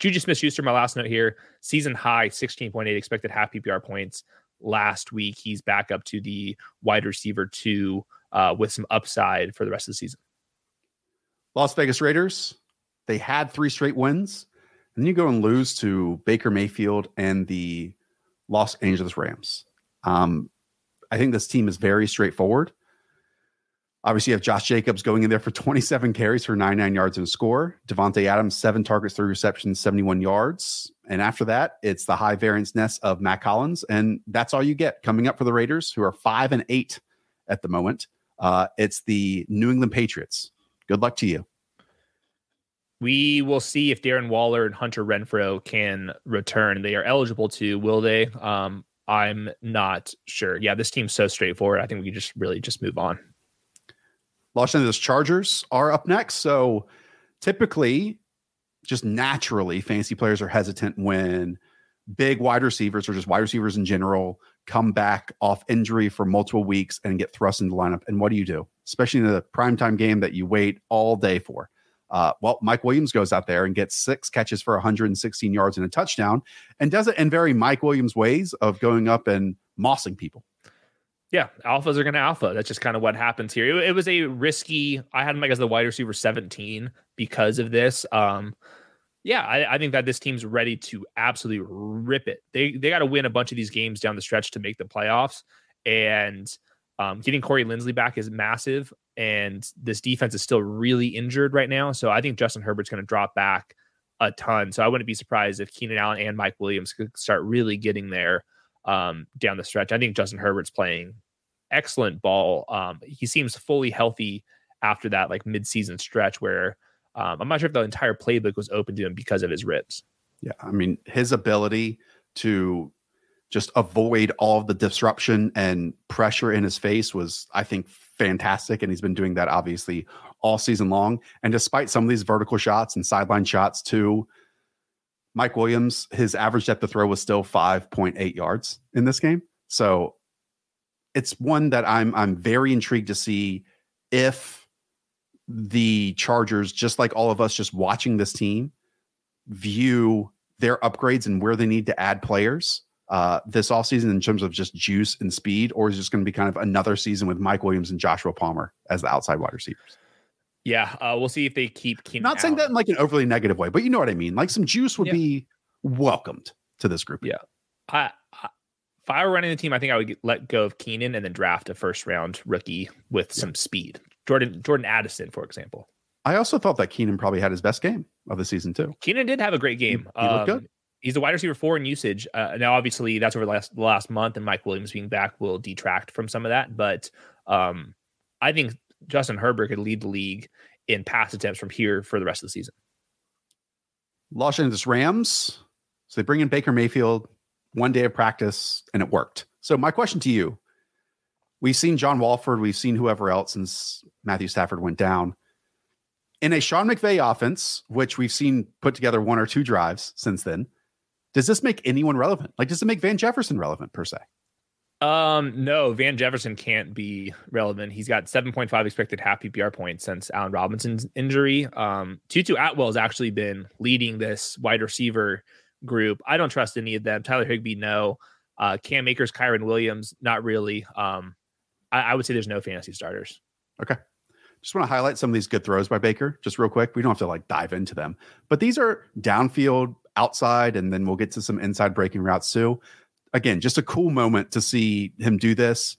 Juju Smith Schuster, my last note here, season high 16.8 expected half PPR points last week. He's back up to the wide receiver two uh, with some upside for the rest of the season. Las Vegas Raiders, they had three straight wins. And then you go and lose to Baker Mayfield and the Los Angeles Rams. Um, I think this team is very straightforward. Obviously, you have Josh Jacobs going in there for 27 carries for 99 yards and a score. Davante Adams, seven targets, three receptions, 71 yards. And after that, it's the high variance nest of Mack Hollins. And that's all you get coming up for the Raiders, who are five and eight at the moment. Uh, it's the New England Patriots. Good luck to you. We will see if Darren Waller and Hunter Renfrow can return. They are eligible to. Will they? Um, I'm not sure. Yeah, this team's so straightforward. I think we can just really just move on. Los Angeles Chargers are up next. So typically, just naturally, fantasy players are hesitant when big wide receivers or just wide receivers in general come back off injury for multiple weeks and get thrust into the lineup. And what do you do? Especially in the primetime game that you wait all day for. Uh, well, Mike Williams goes out there and gets six catches for 116 yards and a touchdown and does it in very Mike Williams ways of going up and mossing people. Yeah, alphas are going to alpha. That's just kind of what happens here. It, it, was a risky. I had him like as the wide receiver 17 because of this. Um, yeah, I, I, think that this team's ready to absolutely rip it. They they got to win a bunch of these games down the stretch to make the playoffs, and um, getting Corey Linsley back is massive. And this defense is still really injured right now, so I think Justin Herbert's going to drop back a ton. So I wouldn't be surprised if Keenan Allen and Mike Williams could start really getting there um, down the stretch. I think Justin Herbert's playing excellent ball. Um, he seems fully healthy after that like mid-season stretch where um, I'm not sure if the entire playbook was open to him because of his ribs. Yeah, I mean his ability to just avoid all the disruption and pressure in his face was, I think, fantastic, and he's been doing that obviously all season long. And despite some of these vertical shots and sideline shots too, Mike Williams, his average depth of throw was still 5.8 yards in this game. So it's one that I'm I'm very intrigued to see if the Chargers, just like all of us just watching this team, view their upgrades and where they need to add players uh, this all season in terms of just juice and speed, or is just going to be kind of another season with Mike Williams and Joshua Palmer as the outside wide receivers? Yeah, uh, we'll see if they keep Keenan. Not saying that in like an overly negative way, but you know what I mean. Like some juice would yeah. be welcomed to this group. Yeah, I, I, if I were running the team, I think I would get, let go of Keenan and then draft a first round rookie with yeah. some speed. Jordan Jordan Addison, for example. I also thought that Keenan probably had his best game of the season too. Keenan did have a great game. He, he looked um, good. He's a wide receiver four in usage. Uh, now, obviously, that's over the last the last month, and Mike Williams being back will detract from some of that. But um, I think Justin Herbert could lead the league in pass attempts from here for the rest of the season. Los Angeles Rams. So they bring in Baker Mayfield one day of practice, and it worked. So my question to you: We've seen John Wolford, we've seen whoever else since Matthew Stafford went down. In a Sean McVay offense, which we've seen put together one or two drives since then, does this make anyone relevant? Like, does it make Van Jefferson relevant per se? Um, no, Van Jefferson can't be relevant. He's got 7.5 expected half PPR points since Allen Robinson's injury. Um, Tutu Atwell has actually been leading this wide receiver group. I don't trust any of them. Tyler Higbee, no. Uh, Cam Akers, Kyren Williams, not really. Um, I, I would say there's no fantasy starters. Okay. Just want to highlight some of these good throws by Baker, just real quick. We don't have to like dive into them, but these are downfield, outside, and then we'll get to some inside breaking routes too. Again, just a cool moment to see him do this.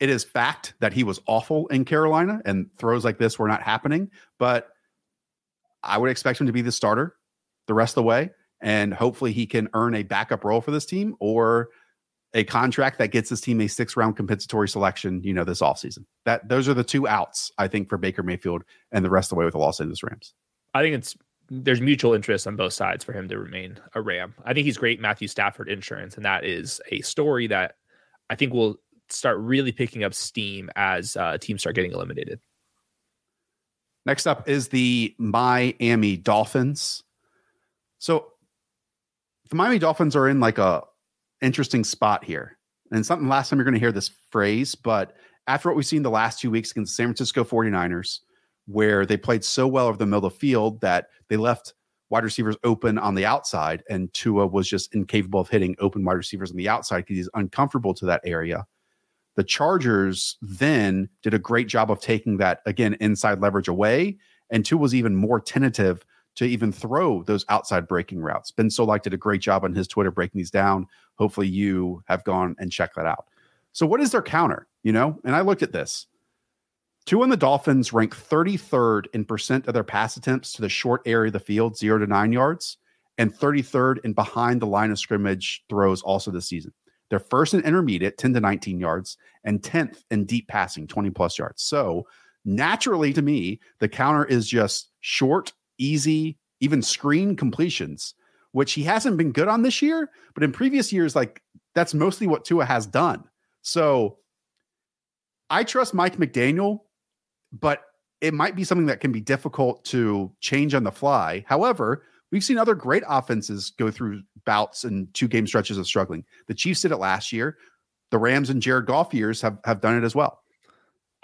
It is fact that he was awful in Carolina and throws like this were not happening, but I would expect him to be the starter the rest of the way. And hopefully he can earn a backup role for this team or a contract that gets his team a six round compensatory selection, you know, this offseason. That those are the two outs, I think, for Baker Mayfield and the rest of the way with the Los Angeles Rams. I think it's there's mutual interest on both sides for him to remain a Ram. I think he's great Matthew Stafford insurance, and that is a story that I think will start really picking up steam as uh, teams start getting eliminated. Next up is the Miami Dolphins. So the Miami Dolphins are in like a interesting spot here. And something last time you're going to hear this phrase, but after what we've seen the last two weeks against the San Francisco 49ers, where they played so well over the middle of the field that they left wide receivers open on the outside, and Tua was just incapable of hitting open wide receivers on the outside because he's uncomfortable to that area. The Chargers then did a great job of taking that again inside leverage away, and Tua was even more tentative to even throw those outside breaking routes. Ben Solak did a great job on his Twitter breaking these down. Hopefully, you have gone and checked that out. So, what is their counter? You know, and I looked at this. Tua and the Dolphins rank 33rd in percent of their pass attempts to the short area of the field, zero to nine yards, and 33rd in behind the line of scrimmage throws also this season. They're first in intermediate, 10 to 19 yards, and 10th in deep passing, 20 plus yards. So, naturally to me, the counter is just short, easy, even screen completions, which he hasn't been good on this year. But in previous years, like that's mostly what Tua has done. So, I trust Mike McDaniel but it might be something that can be difficult to change on the fly. However, we've seen other great offenses go through bouts and two game stretches of struggling. The Chiefs did it last year. The Rams and Jared Goff years have, have done it as well.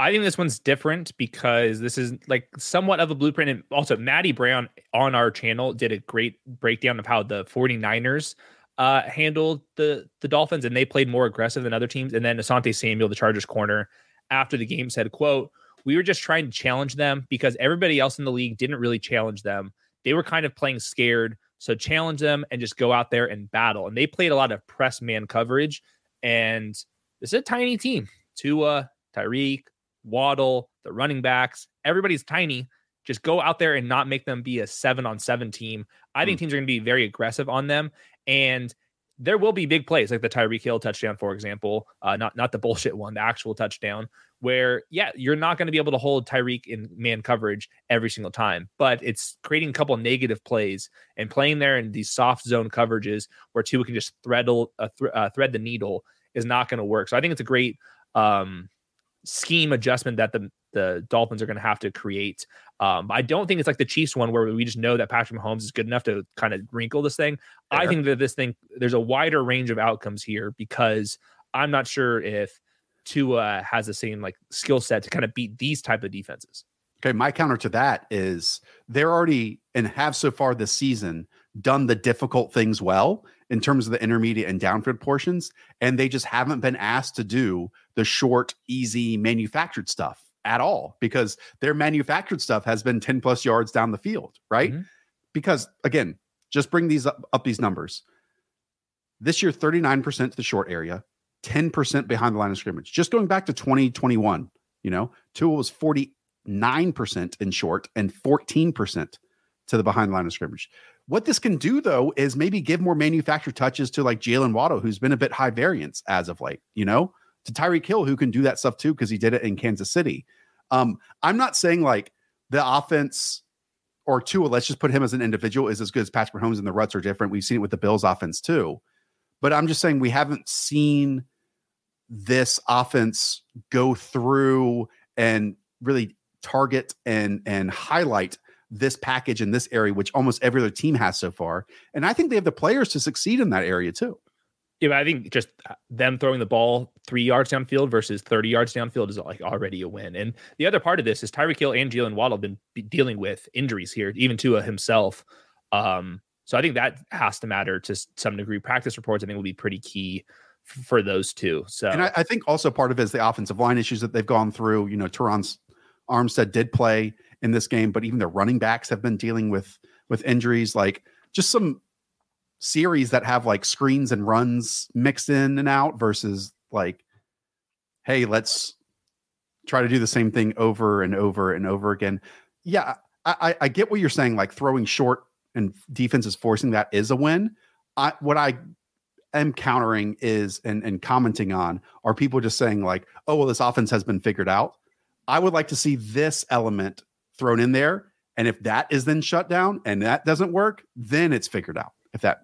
I think this one's different because this is like somewhat of a blueprint. And also, Maddie Brown on our channel did a great breakdown of how the 49ers uh, handled the, the Dolphins and they played more aggressive than other teams. And then Asante Samuel, the Chargers corner, after the game said, quote, we were just trying to challenge them because everybody else in the league didn't really challenge them. They were kind of playing scared. So challenge them and just go out there and battle. And they played a lot of press man coverage. And this is a tiny team. Tua, Tyreek, Waddle, the running backs, everybody's tiny. Just go out there and not make them be a seven on seven team. I think hmm. teams are going to be very aggressive on them. And there will be big plays like the Tyreek Hill touchdown, for example, uh, not not the bullshit one, the actual touchdown where yeah, you're not going to be able to hold Tyreek in man coverage every single time, but it's creating a couple negative plays and playing there in these soft zone coverages where Tua can just thread uh, th- uh, thread the needle is not going to work. So I think it's a great um, scheme adjustment that the the Dolphins are going to have to create. Um, I don't think it's like the Chiefs one where we just know that Patrick Mahomes is good enough to kind of wrinkle this thing. Fair. I think that this thing there's a wider range of outcomes here because I'm not sure if Tua has the same like skill set to kind of beat these type of defenses. Okay, my counter to that is they're already and have so far this season done the difficult things well in terms of the intermediate and downfield portions, and they just haven't been asked to do the short, easy, manufactured stuff at all because their manufactured stuff has been 10 plus yards down the field, right? Mm-hmm. Because again, just bring these up, up these numbers. This year, 39% to the short area, 10% behind the line of scrimmage. Just going back to 2021, you know, Tua was 49% in short and 14% to the behind the line of scrimmage. What this can do though is maybe give more manufactured touches to like Jaylen Waddle, who's been a bit high variance as of late, you know, to Tyreek Hill, who can do that stuff too, because he did it in Kansas City. Um, I'm not saying like the offense or Tua, let's just put him as an individual, is as good as Patrick Mahomes and the ruts are different. We've seen it with the Bills offense too. But I'm just saying we haven't seen this offense go through and really target and and highlight this package in this area, which almost every other team has so far. And I think they have the players to succeed in that area too. Yeah, I think just uh, them throwing the ball three yards downfield versus 30 yards downfield is like already a win. And the other part of this is Tyreek Hill and Jaylen Waddle have been dealing with injuries here, even Tua himself. Um, so I think that has to matter to some degree. Practice reports, I think, will be pretty key f- for those two. So, and I, I, think also part of it is the offensive line issues that they've gone through. You know, Terron's Armstead did play in this game, but even the running backs have been dealing with with injuries. Like just some series that have like screens and runs mixed in and out versus like, hey, let's try to do the same thing over and over and over again. Yeah, I, I get what you're saying. Like throwing short and defense is forcing that is a win. I what I am countering is and and commenting on are people just saying like, oh well, this offense has been figured out. I would like to see this element thrown in there, and if that is then shut down and that doesn't work, then it's figured out. If that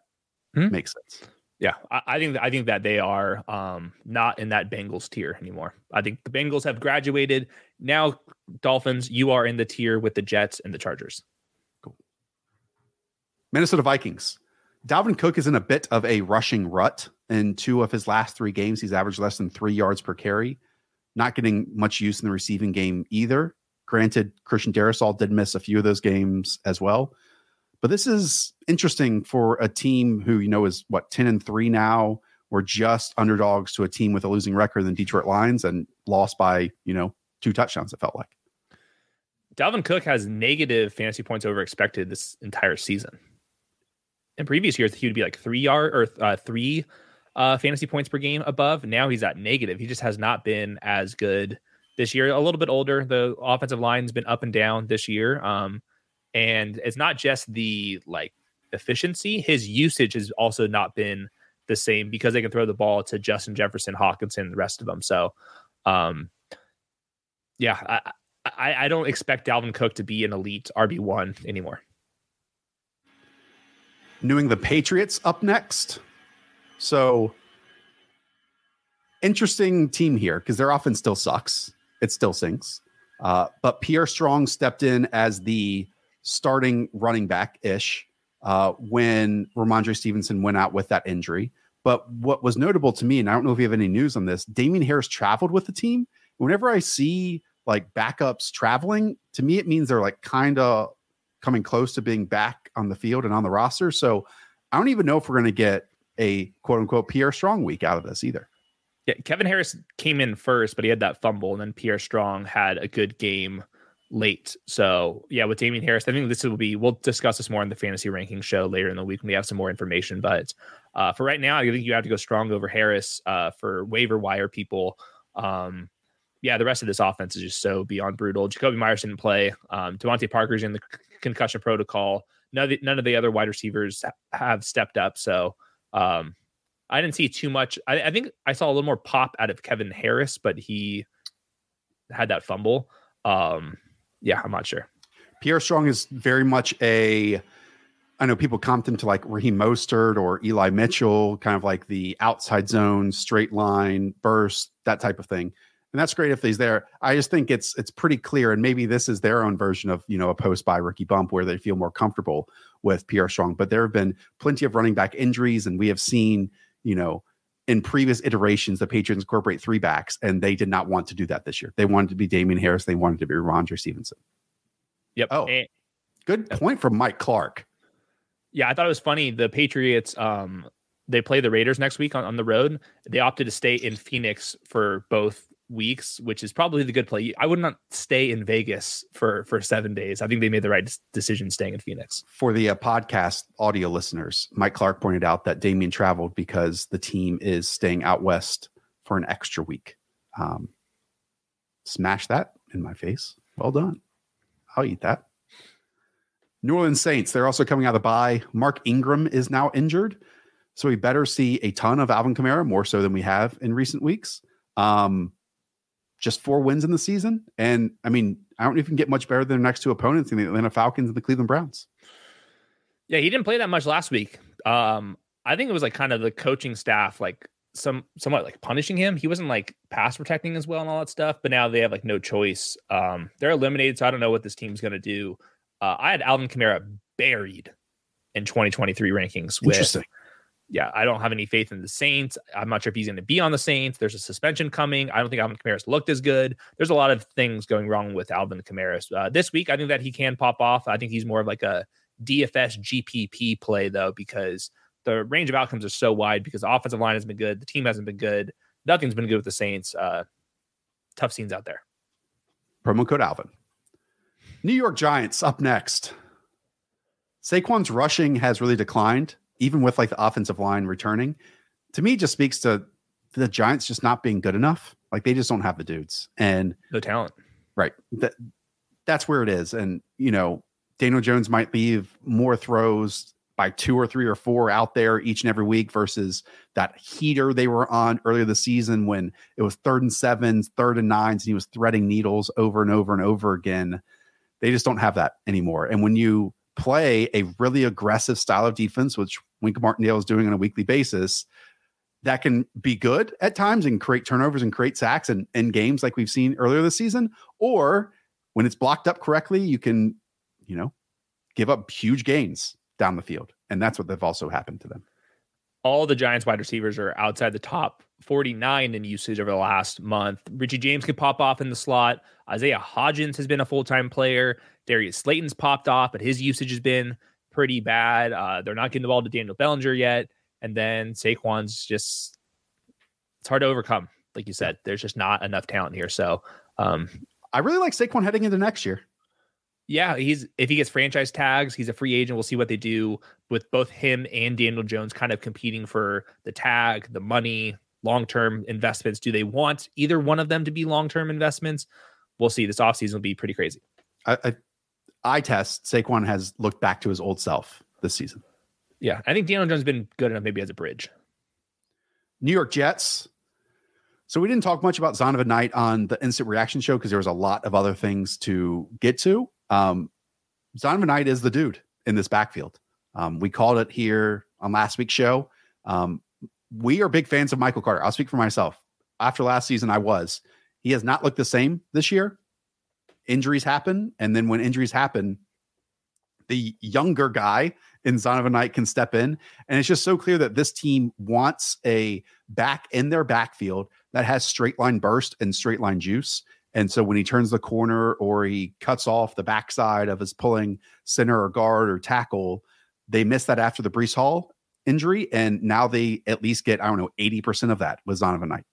hmm? makes sense. Yeah, I, I, think I think that they are um, not in that Bengals tier anymore. I think the Bengals have graduated. Now, Dolphins, you are in the tier with the Jets and the Chargers. Minnesota Vikings. Dalvin Cook is in a bit of a rushing rut. In two of his last three games, he's averaged less than three yards per carry. Not getting much use in the receiving game either. Granted, Christian Darrisaw did miss a few of those games as well. But this is interesting for a team who, you know, is what, 10 and 3 now. We're just underdogs to a team with a losing record than Detroit Lions and lost by, you know, two touchdowns, it felt like. Dalvin Cook has negative fantasy points over expected this entire season. In previous years, he would be like three yard or uh, three uh, fantasy points per game above. Now he's at negative. He just has not been as good this year. A little bit older. The offensive line's been up and down this year. Um, and it's not just the like efficiency, his usage has also not been the same because they can throw the ball to Justin Jefferson, Hockenson, the rest of them. So, um, yeah, I, I, I don't expect Dalvin Cook to be an elite RB one anymore. New England Patriots up next. So interesting team here because their offense still sucks. It still sinks. Uh, but Pierre Strong stepped in as the starting running back ish uh, when Rhamondre Stevenson went out with that injury. But what was notable to me, and I don't know if you have any news on this, Damien Harris traveled with the team. Whenever I see like backups traveling, to me it means they're like kind of coming close to being back on the field and on the roster. So I don't even know if we're going to get a quote unquote Pierre Strong week out of this either. Yeah, Kevin Harris came in first, but he had that fumble, and then Pierre Strong had a good game late. So yeah, with Damien Harris, I think this will be. We'll discuss this more in the fantasy ranking show later in the week when we have some more information. But uh, for right now, I think you have to go strong over Harris uh, for waiver wire people. Um, yeah, the rest of this offense is just so beyond brutal. Jakobi Meyers didn't play. Um, DeVante Parker's in the concussion protocol. None of the, none of the other wide receivers have stepped up. So um, I didn't see too much. I, I think I saw a little more pop out of Kevin Harris, but he had that fumble. Um, yeah, I'm not sure. Pierre Strong is very much a. I know people comp him to like Raheem Mostert or Eli Mitchell, kind of like the outside zone, straight line, burst, that type of thing. And that's great if he's there. I just think it's it's pretty clear, and maybe this is their own version of you know a post by rookie bump where they feel more comfortable with Pierre Strong. But there have been plenty of running back injuries, and we have seen you know in previous iterations, the Patriots incorporate three backs, and they did not want to do that this year. They wanted to be Damien Harris. They wanted to be Roger Stevenson. Yep. Oh, and, good point from Mike Clark. Yeah, I thought it was funny. The Patriots, um, they play the Raiders next week on, on the road. They opted to stay in Phoenix for both weeks, which is probably the good play. I would not stay in Vegas for for seven days. I think they made the right decision staying in Phoenix. For the uh, podcast audio listeners, Mike Clark pointed out that Damien traveled because the team is staying out west for an extra week. Um, smash that in my face. Well done. I'll eat that. New Orleans Saints, they're also coming out of the bye. Mark Ingram is now injured. So we better see a ton of Alvin Kamara, more so than we have in recent weeks. Um, just four wins in the season. And I mean, I don't even get much better than the next two opponents in the Atlanta Falcons and the Cleveland Browns. Yeah, he didn't play that much last week. Um, I think it was like kind of the coaching staff, like some somewhat like punishing him. He wasn't like pass protecting as well and all that stuff. But now they have like no choice. Um, they're eliminated, so I don't know what this team's gonna do. Uh, I had Alvin Kamara buried in 2023 rankings with yeah, I don't have any faith in the Saints. I'm not sure if he's going to be on the Saints. There's a suspension coming. I don't think Alvin Kamara's looked as good. There's a lot of things going wrong with Alvin Kamara. Uh, this week, I think that he can pop off. I think he's more of like a DFS GPP play, though, because the range of outcomes are so wide because the offensive line has been good. The team hasn't been good. Nothing's been good with the Saints. Uh, tough scenes out there. Promo code Alvin. New York Giants up next. Saquon's rushing has really declined even with like the offensive line returning, to me just speaks to the Giants just not being good enough. Like they just don't have the dudes and the talent. Right. That that's where it is. And you know, Daniel Jones might leave more throws by two or three or four out there each and every week versus that heater they were on earlier this season when it was third and sevens, third and nines, and he was threading needles over and over and over again. They just don't have that anymore. And when you play a really aggressive style of defense, which Wink Martindale is doing on a weekly basis, that can be good at times and create turnovers and create sacks and in games like we've seen earlier this season. Or when it's blocked up correctly, you can, you know, give up huge gains down the field. And that's what they've also happened to them. All the Giants wide receivers are outside the top 49 in usage over the last month. Richie James could pop off in the slot. Isaiah Hodgins has been a full time player. Darius Slayton's popped off, but his usage has been pretty bad. Uh, they're not getting the ball to Daniel Bellinger yet. And then Saquon's just, it's hard to overcome. Like you said, there's just not enough talent here. So, um, I really like Saquon heading into next year. Yeah, he's if he gets franchise tags, he's a free agent. We'll see what they do with both him and Daniel Jones kind of competing for the tag, the money, long-term investments. Do they want either one of them to be long-term investments? We'll see. This offseason will be pretty crazy. I, I, I test Saquon has looked back to his old self this season. Yeah, I think Daniel Jones has been good enough maybe as a bridge. New York Jets. So we didn't talk much about Zonovan Knight on the instant reaction show because there was a lot of other things to get to. Um, Zonovan Knight is the dude in this backfield. Um, we called it here on last week's show. Um, we are big fans of Michael Carter. I'll speak for myself. After last season, I was. He has not looked the same this year. Injuries happen, and then when injuries happen, the younger guy in Zonovan Knight can step in. And it's just so clear that this team wants a back in their backfield that has straight line burst and straight line juice. And so when he turns the corner or he cuts off the backside of his pulling center or guard or tackle, they missed that after the Breece Hall injury. And now they at least get, I don't know, 80% of that with Zonovan Knight.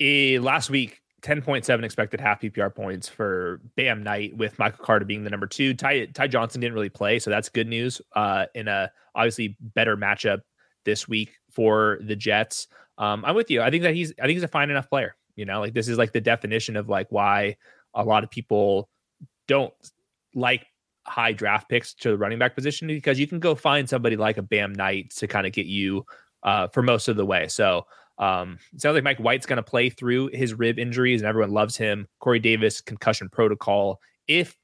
A, last week, 10.7 expected half PPR points for Bam Knight with Michael Carter being the number two. Ty, Ty Johnson didn't really play, so that's good news uh, in a obviously better matchup this week for the Jets. Um, I'm with you. I think that he's I think he's a fine enough player. You know, like this is like the definition of like why a lot of people don't like high draft picks to the running back position because you can go find somebody like a Bam Knight to kind of get you uh, for most of the way. So um, it sounds like Mike White's going to play through his rib injuries and everyone loves him. Corey Davis concussion protocol. If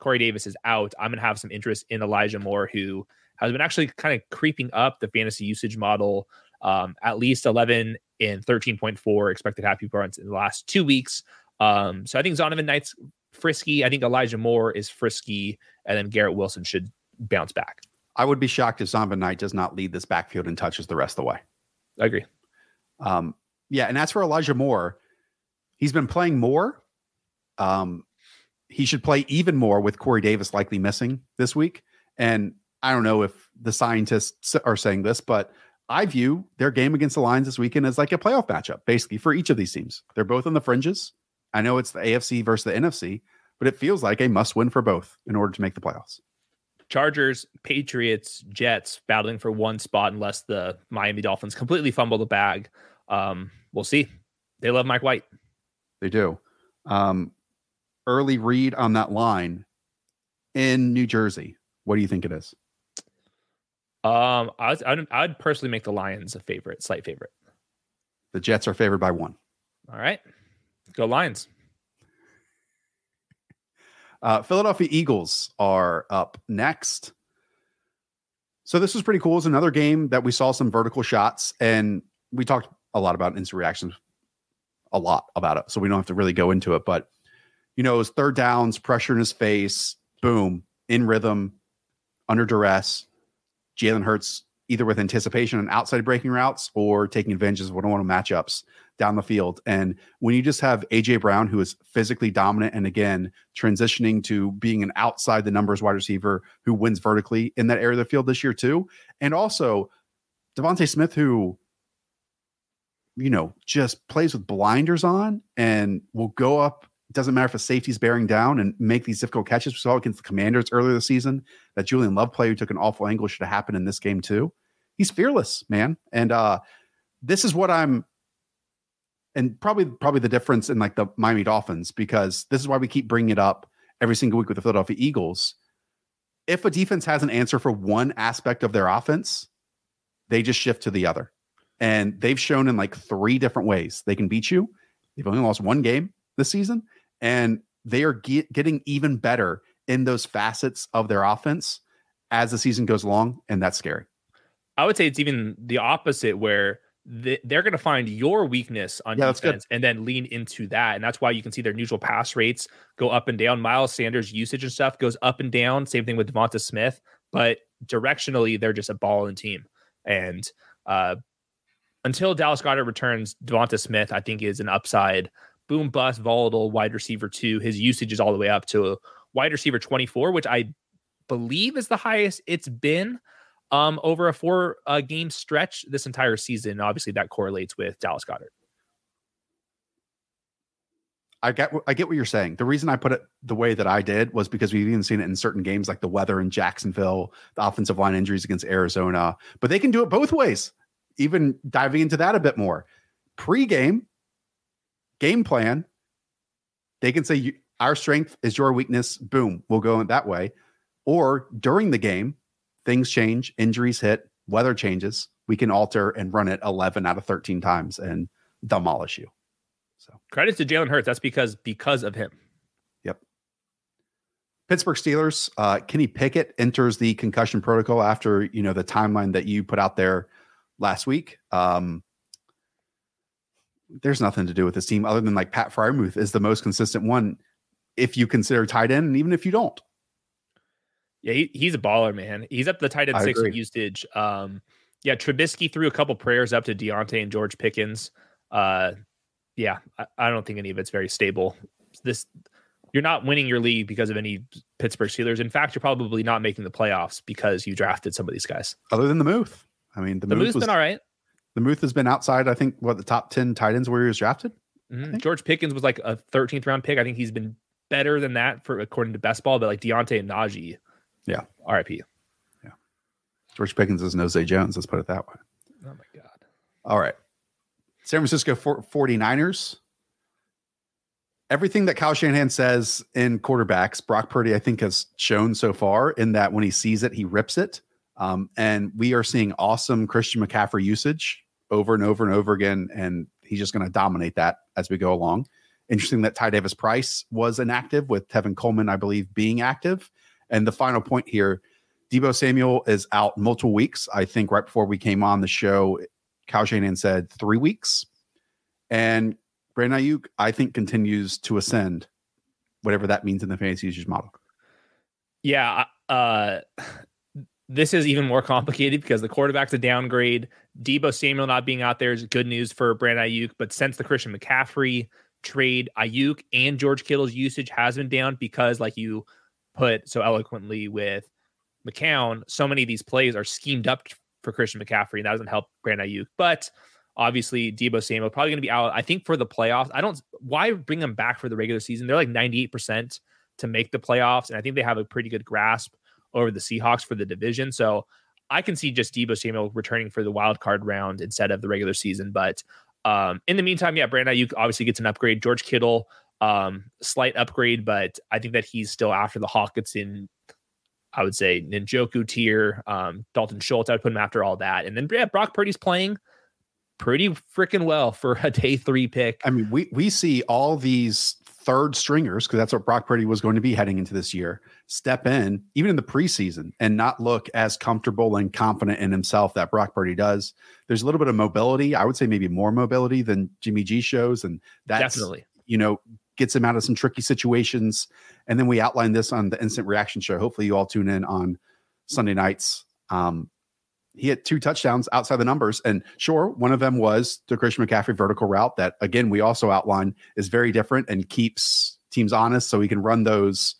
Corey Davis is out, I'm going to have some interest in Elijah Moore, who has been actually kind of creeping up the fantasy usage model. Um, at least 11 and 13.4 expected happy points in the last two weeks. Um, so I think Zonovan Knight's frisky. I think Elijah Moore is frisky, and then Garrett Wilson should bounce back. I would be shocked if Zonovan Knight does not lead this backfield and touches the rest of the way. I agree. Um, yeah, and that's for Elijah Moore. He's been playing more. Um, he should play even more with Corey Davis likely missing this week. And I don't know if the scientists are saying this, but I view their game against the Lions this weekend as like a playoff matchup, basically for each of these teams. They're both on the fringes. I know it's the AFC versus the NFC, but it feels like a must win for both in order to make the playoffs. Chargers, Patriots, Jets battling for one spot unless the Miami Dolphins completely fumble the bag. Um, we'll see. They love Mike White. They do. Um, early read on that line in New Jersey. What do you think it is? Um, I I'd, I'd personally make the Lions a favorite, slight favorite. The Jets are favored by one. All right, go Lions. Uh, Philadelphia Eagles are up next. So this was pretty cool. It's another game that we saw some vertical shots, and we talked a lot about instant reactions, a lot about it. So we don't have to really go into it. But you know, it was third downs, pressure in his face, boom, in rhythm, under duress. Jalen Hurts either with anticipation and outside breaking routes or taking advantage of one on one matchups down the field. And when you just have AJ Brown, who is physically dominant and again transitioning to being an outside the numbers wide receiver who wins vertically in that area of the field this year, too. And also DeVonta Smith, who you know just plays with blinders on and will go up doesn't matter if a safety's bearing down and make these difficult catches. We saw against the Commanders earlier this season that Julian Love play who took an awful angle should have happened in this game too. He's fearless, man. And uh this is what I'm and probably probably the difference in like the Miami Dolphins because this is why we keep bringing it up every single week with the Philadelphia Eagles. if a defense has an answer for one aspect of their offense, they just shift to the other. And they've shown in like three different ways they can beat you. They've only lost one game this season, and they are get, getting even better in those facets of their offense as the season goes along. And that's scary. I would say it's even the opposite, where they're going to find your weakness on yeah, defense and then lean into that. And that's why you can see their neutral pass rates go up and down. Miles Sanders' usage and stuff goes up and down. Same thing with Devonta Smith, but directionally, they're just a ball and team. And uh, until Dallas Goedert returns, Devonta Smith, I think, is an upside boom bust, volatile wide receiver two. His usage is all the way up to wide receiver 24, which I believe is the highest it's been um, over a four uh, game stretch this entire season. Obviously, that correlates with Dallas Goedert. I get I get what you're saying. The reason I put it the way that I did was because we've even seen it in certain games like the weather in Jacksonville, the offensive line injuries against Arizona, but they can do it both ways. Even diving into that a bit more. Pre-game game plan, they can say our strength is your weakness. Boom, we'll go in that way. Or during the game, things change, injuries hit, weather changes. We can alter and run it 11 out of 13 times and demolish you. So credit to Jalen Hurts. That's because because of him. Yep. Pittsburgh Steelers. Uh, Kenny Pickett enters the concussion protocol after you know the timeline that you put out there last week. Um, there's nothing to do with this team other than like Pat Freiermuth is the most consistent one if you consider tight end, and even if you don't. Yeah, he, he's a baller, man. He's up the tight end I six agree. usage. Um, yeah, Trubisky threw a couple prayers up to Diontae and George Pickens. Uh, yeah, I, I don't think any of it's very stable. This you're not winning your league because of any Pittsburgh Steelers. In fact, you're probably not making the playoffs because you drafted some of these guys. Other than the Muth, I mean, the, the Muth has been all right. The Muth has been outside. I think what the top ten tight ends where he was drafted. Mm-hmm. George Pickens was like a 13th round pick. I think he's been better than that for according to best ball, but like Diontae and Najee yeah. RIP. Yeah. George Pickens is no Zay Jones. Let's put it that way. Oh my God. All right. San Francisco 49ers. Everything that Kyle Shanahan says in quarterbacks, Brock Purdy, I think, has shown so far in that when he sees it, he rips it. Um, and we are seeing awesome Christian McCaffrey usage over and over and over again. And he's just going to dominate that as we go along. Interesting that Ty Davis Price was inactive with Tevin Coleman, I believe, being active. And the final point here Deebo Samuel is out multiple weeks. I think right before we came on the show, Kyle Shanahan said three weeks. And Brandon Aiyuk, I think, continues to ascend, whatever that means in the fantasy usage model. Yeah. Uh, this is even more complicated because the quarterback's a downgrade. Deebo Samuel not being out there is good news for Brandon Aiyuk. But since the Christian McCaffrey trade, Aiyuk and George Kittle's usage has been down because, like you put so eloquently with McCown, so many of these plays are schemed up for Christian McCaffrey, and that doesn't help Brandon Aiyuk. But obviously, Deebo Samuel probably going to be out. I think for the playoffs. I don't. Why bring them back for the regular season? They're like ninety eight percent to make the playoffs, and I think they have a pretty good grasp over the Seahawks for the division. So I can see just Deebo Samuel returning for the wild card round instead of the regular season. But um, in the meantime, yeah, Brandon Aiyuk obviously gets an upgrade. George Kittle um, slight upgrade, but I think that he's still after the Hockenson. I would say Njoku tier, um, Dalton Schultz. I'd put him after all that, and then yeah, Brock Purdy's playing pretty freaking well for a day three pick. I mean, we we see all these third stringers because that's what Brock Purdy was going to be heading into this year. Step in even in the preseason and not look as comfortable and confident in himself that Brock Purdy does. There's a little bit of mobility. I would say maybe more mobility than Jimmy G shows, and that's definitely you know gets him out of some tricky situations. And then we outline this on the instant reaction show. Hopefully, you all tune in on Sunday nights. Um, he had two touchdowns outside the numbers. And sure, one of them was the Christian McCaffrey vertical route that, again, we also outline is very different and keeps teams honest. So he can run those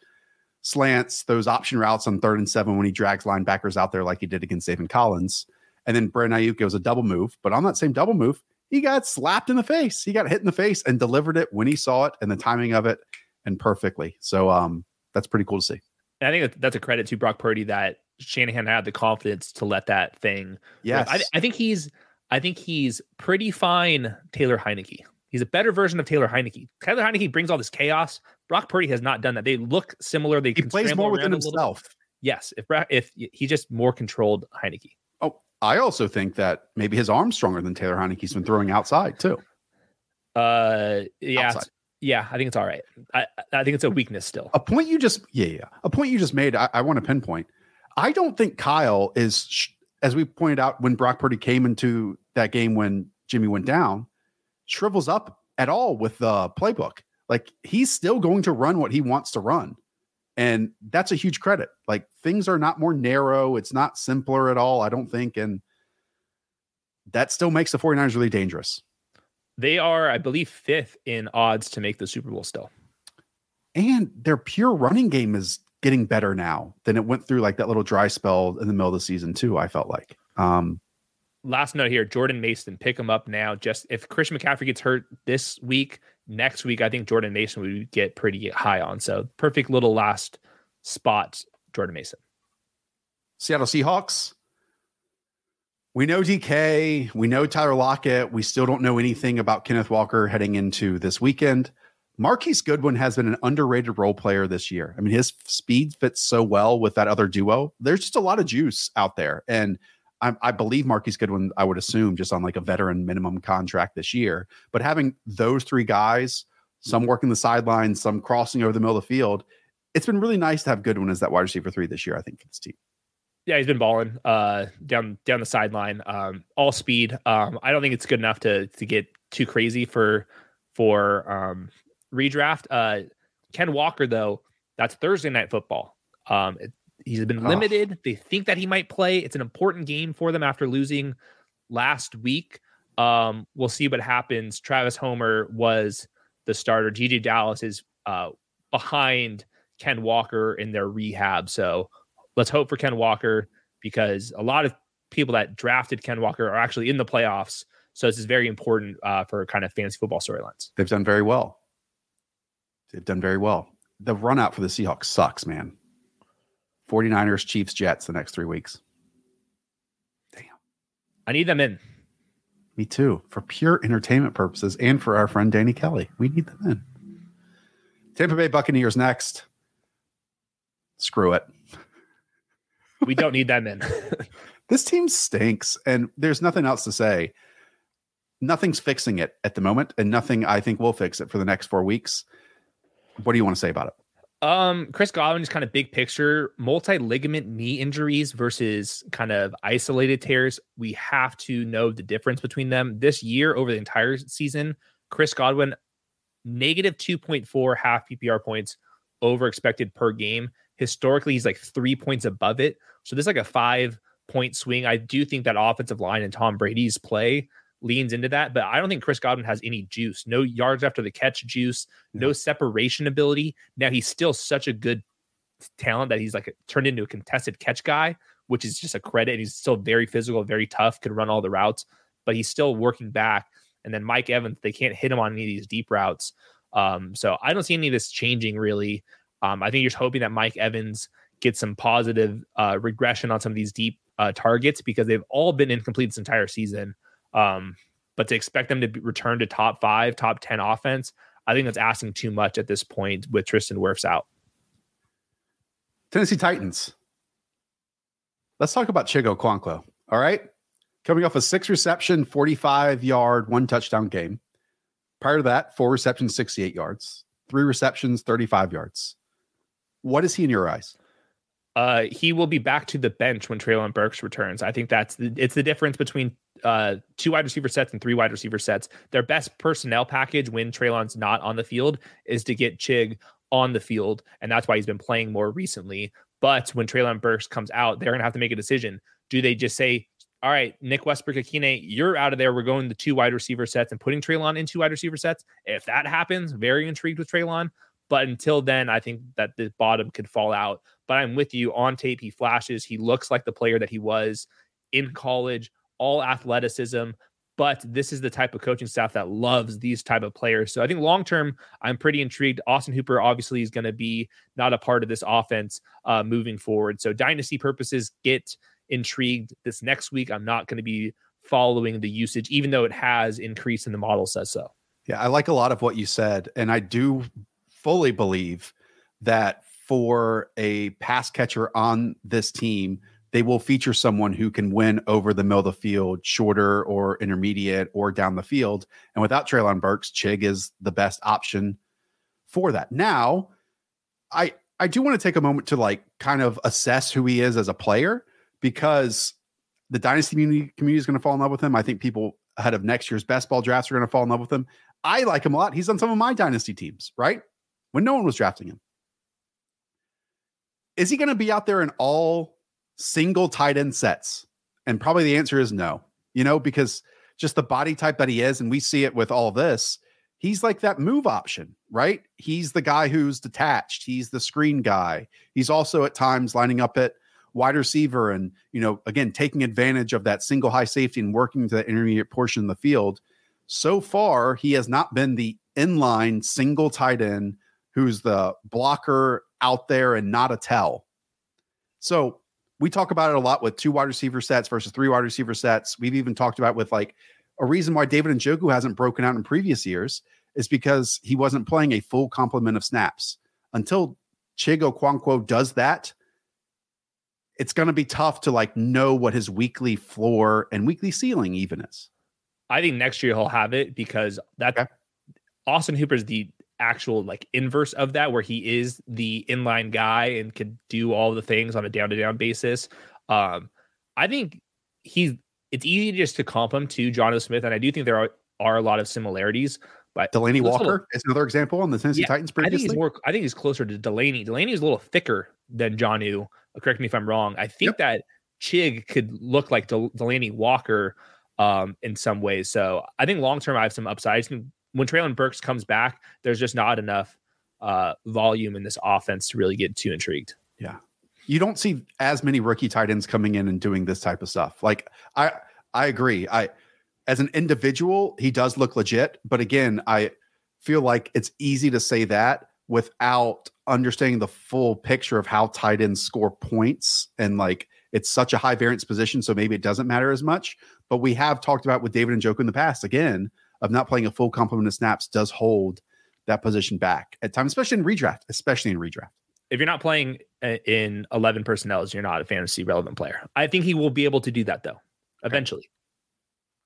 slants, those option routes on third and seven when he drags linebackers out there like he did against David Collins. And then Brandon Aiyuk goes a double move. But on that same double move, he got slapped in the face. He got hit in the face and delivered it when he saw it and the timing of it and perfectly. So um, that's pretty cool to see. I think that's a credit to Brock Purdy that Shanahan had the confidence to let that thing. Yes, I, I, think he's. I think he's pretty fine. Taylor Heinicke. He's a better version of Taylor Heinicke. Taylor Heinicke brings all this chaos. Brock Purdy has not done that. They look similar. They he plays more within himself. Yes, if if he just more controlled Heinicke. Oh, I also think that maybe his arm's stronger than Taylor Heinicke's been throwing outside too. Uh, yeah, outside. yeah, I think it's all right. I I think it's a weakness still. A point you just yeah yeah a point you just made. I, I want to pinpoint. I don't think Kyle is as we pointed out when Brock Purdy came into that game when Jimmy went down, shrivels up at all with the playbook. Like he's still going to run what he wants to run. And that's a huge credit. Like things are not more narrow. It's not simpler at all, I don't think. And that still makes the 49ers really dangerous. They are, I believe, fifth in odds to make the Super Bowl still. And their pure running game is getting better now than it went through like that little dry spell in the middle of the season, too. I felt like. Um, Last note here Jordan Mason, pick him up now. Just if Christian McCaffrey gets hurt this week, next week, I think Jordan Mason would get pretty high on. So perfect little last spot, Jordan Mason. Seattle Seahawks. We know DK. We know Tyler Lockett. We still don't know anything about Kenneth Walker heading into this weekend. Marquise Goodwin has been an underrated role player this year. I mean, his speed fits so well with that other duo. There's just a lot of juice out there. And I, I, believe Marquise Goodwin, I would assume, just on like a veteran minimum contract this year. But having those three guys, some working the sidelines, some crossing over the middle of the field, it's been really nice to have Goodwin as that wide receiver three this year. I think for this team. Yeah, he's been balling uh, down down the sideline, um, all speed. Um, I don't think it's good enough to to get too crazy for for um, redraft. Uh, Ken Walker, though, that's Thursday night football. Um, it, He's been limited. Oh. They think that he might play. It's an important game for them after losing last week. Um, we'll see what happens. Travis Homer was the starter. DeeJay Dallas is uh, behind Ken Walker in their rehab. So let's hope for Ken Walker because a lot of people that drafted Ken Walker are actually in the playoffs. So this is very important uh, for kind of fantasy football storylines. They've done very well. They've done very well. The run out for the Seahawks sucks, man. 49ers, Chiefs, Jets the next three weeks. Damn. I need them in. Me too. For pure entertainment purposes and for our friend Danny Kelly. We need them in. Tampa Bay Buccaneers next. Screw it. we don't need them in. this team stinks, and there's nothing else to say. Nothing's fixing it at the moment, and nothing I think will fix it for the next four weeks. What do you want to say about it? Um, Chris Godwin is kind of big picture, multi ligament knee injuries versus kind of isolated tears. We have to know the difference between them. This year, over the entire season, Chris Godwin, negative 2.4 half PPR points over expected per game. Historically, he's like three points above it. So there's like a five point swing. I do think that offensive line and Tom Brady's play leans into that. But I don't think Chris Godwin has any juice. No yards after the catch juice, no separation ability. Now he's still such a good talent that he's like turned into a contested catch guy, which is just a credit. And He's still very physical, very tough, can run all the routes, but he's still working back. And then Mike Evans, they can't hit him on any of these deep routes. Um, so I don't see any of this changing really. Um, I think you're just hoping that Mike Evans gets some positive uh, regression on some of these deep uh, targets because they've all been incomplete this entire season. Um, but to expect them to return to top five, top 10 offense, I think that's asking too much at this point with Tristan Wirfs out. Tennessee Titans. Let's talk about Chig Okonkwo. All right. Coming off a six reception, 45 yard, one touchdown game. Prior to that, four receptions, 68 yards, three receptions, 35 yards. What is he in your eyes? Uh, he will be back to the bench when Treylon Burks returns. I think that's the, it's the difference between uh, two wide receiver sets and three wide receiver sets. Their best personnel package when Treylon's not on the field is to get Chig on the field, and that's why he's been playing more recently. But when Treylon Burks comes out, they're gonna have to make a decision. Do they just say, "All right, Nick Westbrook-Ikhine, you're out of there. We're going the two wide receiver sets and putting Treylon in two wide receiver sets"? If that happens, very intrigued with Treylon. But until then, I think that the bottom could fall out. But I'm with you on tape. He flashes. He looks like the player that he was in college all athleticism but this is the type of coaching staff that loves these type of players. So I think long term, I'm pretty intrigued. Austin Hooper obviously is going to be not a part of this offense uh, moving forward. So dynasty purposes, get intrigued. This next week, I'm not going to be following the usage, even though it has increased and the model says so. Yeah, I like a lot of what you said, and I do fully believe that for a pass catcher on this team, they will feature someone who can win over the middle of the field, shorter or intermediate or down the field. And without Treylon Burks, Chig is the best option for that. Now, I I do want to take a moment to like kind of assess who he is as a player because the dynasty community, community is going to fall in love with him. I think people ahead of next year's best ball drafts are going to fall in love with him. I like him a lot. He's on some of my dynasty teams, right? When no one was drafting him. Is he going to be out there in all single tight end sets? And probably the answer is no, you know, because just the body type that he is, and we see it with all this, he's like that move option, right? He's the guy who's detached, he's the screen guy. He's also at times lining up at wide receiver and, you know, again, taking advantage of that single high safety and working to the intermediate portion of the field. So far, he has not been the inline single tight end who's the blocker out there and not a tell. So we talk about it a lot with two wide receiver sets versus three wide receiver sets. We've even talked about with like a reason why David and Njoku hasn't broken out in previous years is because he wasn't playing a full complement of snaps. Until Chig Okonkwo does that, it's going to be tough to like know what his weekly floor and weekly ceiling even is. I think next year he'll have it because that okay. Austin Hooper is the actual like inverse of that, where he is the inline guy and can do all the things on a down to down basis. Um, I think he's it's easy just to comp him to Jonnu Smith, and I do think there are, are a lot of similarities. But Delanie Walker little, is another example on the Tennessee yeah, Titans. Previously. I think he's more. I think he's closer to Delanie. Delanie is a little thicker than Jonnu. Correct me if I'm wrong. I think yep. that Chig could look like Del- Delanie Walker um, in some ways. So I think long term I have some upsides when Treylon Burks comes back, there's just not enough uh, volume in this offense to really get too intrigued. Yeah. You don't see as many rookie tight ends coming in and doing this type of stuff. Like I I agree. I as an individual, he does look legit, but again, I feel like it's easy to say that without understanding the full picture of how tight ends score points and like it's such a high variance position so maybe it doesn't matter as much but we have talked about with David Njoku in the past again of not playing a full complement of snaps does hold that position back at times, especially in redraft, especially in redraft. If you're not playing uh, in 11 personnel, you're not a fantasy relevant player. I think he will be able to do that though, eventually. Okay.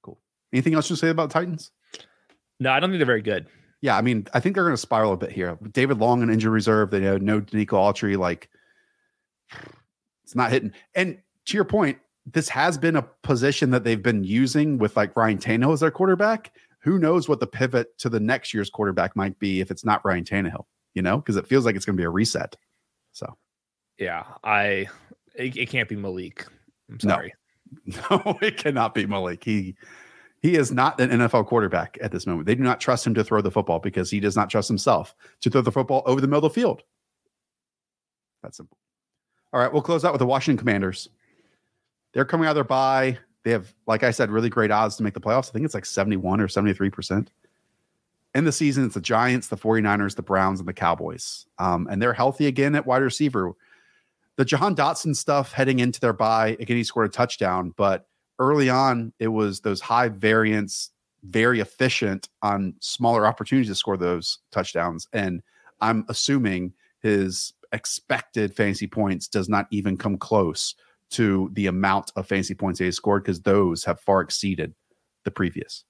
Cool. Anything else to say about Titans? No, I don't think they're very good. Yeah, I mean, I think they're going to spiral a bit here. David Long and injury reserve. They know no Denico Autry. Like, it's not hitting. And to your point, this has been a position that they've been using with like Ryan Tannehill as their quarterback who knows what the pivot to the next year's quarterback might be if it's not Ryan Tannehill, you know, because it feels like it's going to be a reset. So, yeah, I it, it can't be Malik. I'm sorry. No. no, it cannot be Malik. He he is not an NFL quarterback at this moment. They do not trust him to throw the football because he does not trust himself to throw the football over the middle of the field. That's simple. All right, we'll close out with the Washington Commanders. They're coming out of their bye. They have, like I said, really great odds to make the playoffs. I think it's like 71 or 73%. In the season, it's the Giants, the 49ers, the Browns, and the Cowboys. Um, and they're healthy again at wide receiver. The Jahan Dotson stuff heading into their bye, again, he scored a touchdown, but early on, it was those high variance, very efficient on smaller opportunities to score those touchdowns. And I'm assuming his expected fantasy points does not even come close to the amount of fantasy points they scored because those have far exceeded the previous.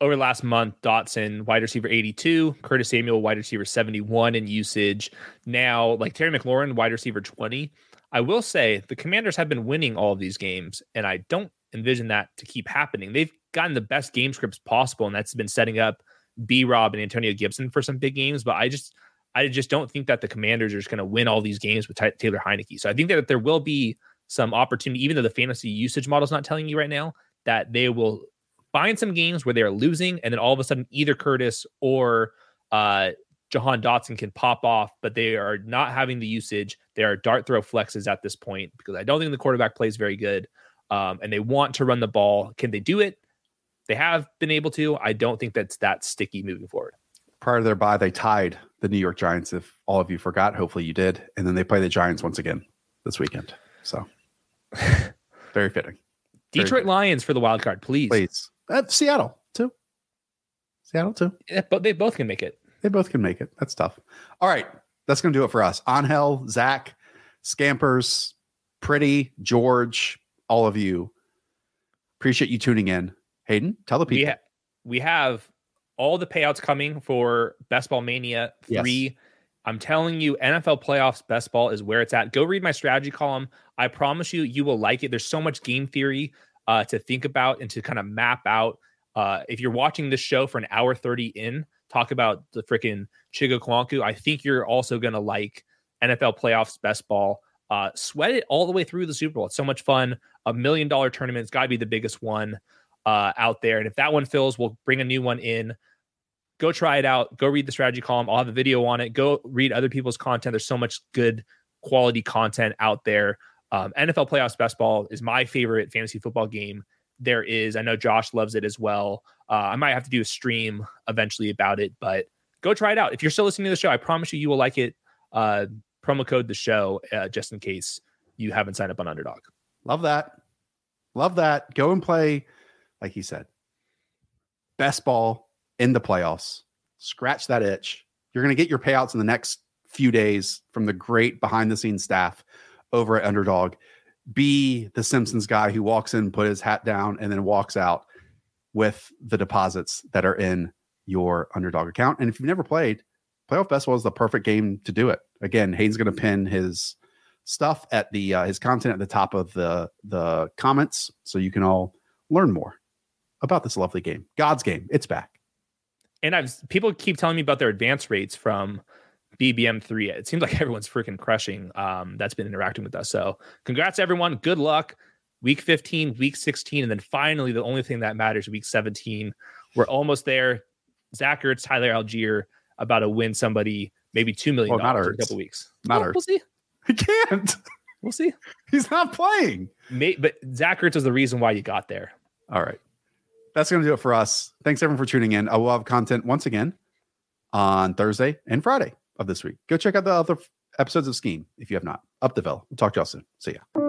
Over the last month, Dotson, wide receiver 82, Curtis Samuel, wide receiver 71 in usage. Now, like Terry McLaurin, wide receiver 20. I will say the commanders have been winning all of these games, and I don't envision that to keep happening. They've gotten the best game scripts possible, and that's been setting up B Rob and Antonio Gibson for some big games. But I just I just don't think that the commanders are just going to win all these games with Taylor Heinicke. So I think that there will be some opportunity, even though the fantasy usage model is not telling you right now that they will find some games where they're losing, and then all of a sudden either Curtis or uh, Jahan Dotson can pop off, but they are not having the usage. They are dart throw flexes at this point because I don't think the quarterback plays very good, um, and they want to run the ball. Can they do it? They have been able to. I don't think that's that sticky moving forward. Prior to their bye, they tied the New York Giants. If all of you forgot, hopefully you did, and then they play the Giants once again this weekend. So very fitting. Detroit Very Lions for the wild card, please. Please. Uh, Seattle too. Seattle too. Yeah, but they both can make it. They both can make it. That's tough. All right. that's going to do it for us. Angel, Zach, Scampers, Pretty, George, all of you. Appreciate you tuning in. Hayden, tell the people. We, ha- we have all the payouts coming for Best Ball Mania 3. Yes. I'm telling you, NFL playoffs best ball is where it's at. Go read my strategy column. I promise you, you will like it. There's so much game theory uh, to think about and to kind of map out. Uh, if you're watching this show for an hour 30 in, talk about the freaking Chigga I think you're also going to like NFL playoffs best ball. Uh, sweat it all the way through the Super Bowl. It's so much fun. A million dollar tournament. It's got to be the biggest one uh, out there. And if that one fills, we'll bring a new one in. Go try it out. Go read the strategy column. I'll have a video on it. Go read other people's content. There's so much good quality content out there. Um, NFL playoffs best ball is my favorite fantasy football game there is. I know Josh loves it as well. Uh, I might have to do a stream eventually about it, but go try it out. If you're still listening to the show, I promise you, you will like it. Uh, promo code the show uh, just in case you haven't signed up on Underdog. Love that. Love that. Go and play, like he said, best ball in the playoffs. Scratch that itch. You're going to get your payouts in the next few days from the great behind the scenes staff over at Underdog. Be the Simpsons guy who walks in, put his hat down, and then walks out with the deposits that are in your Underdog account. And if you've never played, Playoff Festival is the perfect game to do it. Again, Hayden's going to pin his stuff at the uh, his content at the top of the the comments, so you can all learn more about this lovely game. God's game. It's back. And I've people keep telling me about their advance rates from BBM3. It seems like everyone's freaking crushing. Um, that's been interacting with us. So congrats everyone. Good luck. Week 15, week 16, and then finally the only thing that matters, week 17. We're almost there. Zach Ertz, Tyler Allgeier about to win somebody maybe two million dollars in a couple weeks. Not well, We'll see. He can't. We'll see. He's not playing. May, but Zach Ertz is the reason why you got there. All right. That's going to do it for us. Thanks everyone for tuning in. I will have content once again on Thursday and Friday of this week. Go check out the other episodes of Scheme if you have not. Up the Villa. We'll talk to y'all soon. See ya.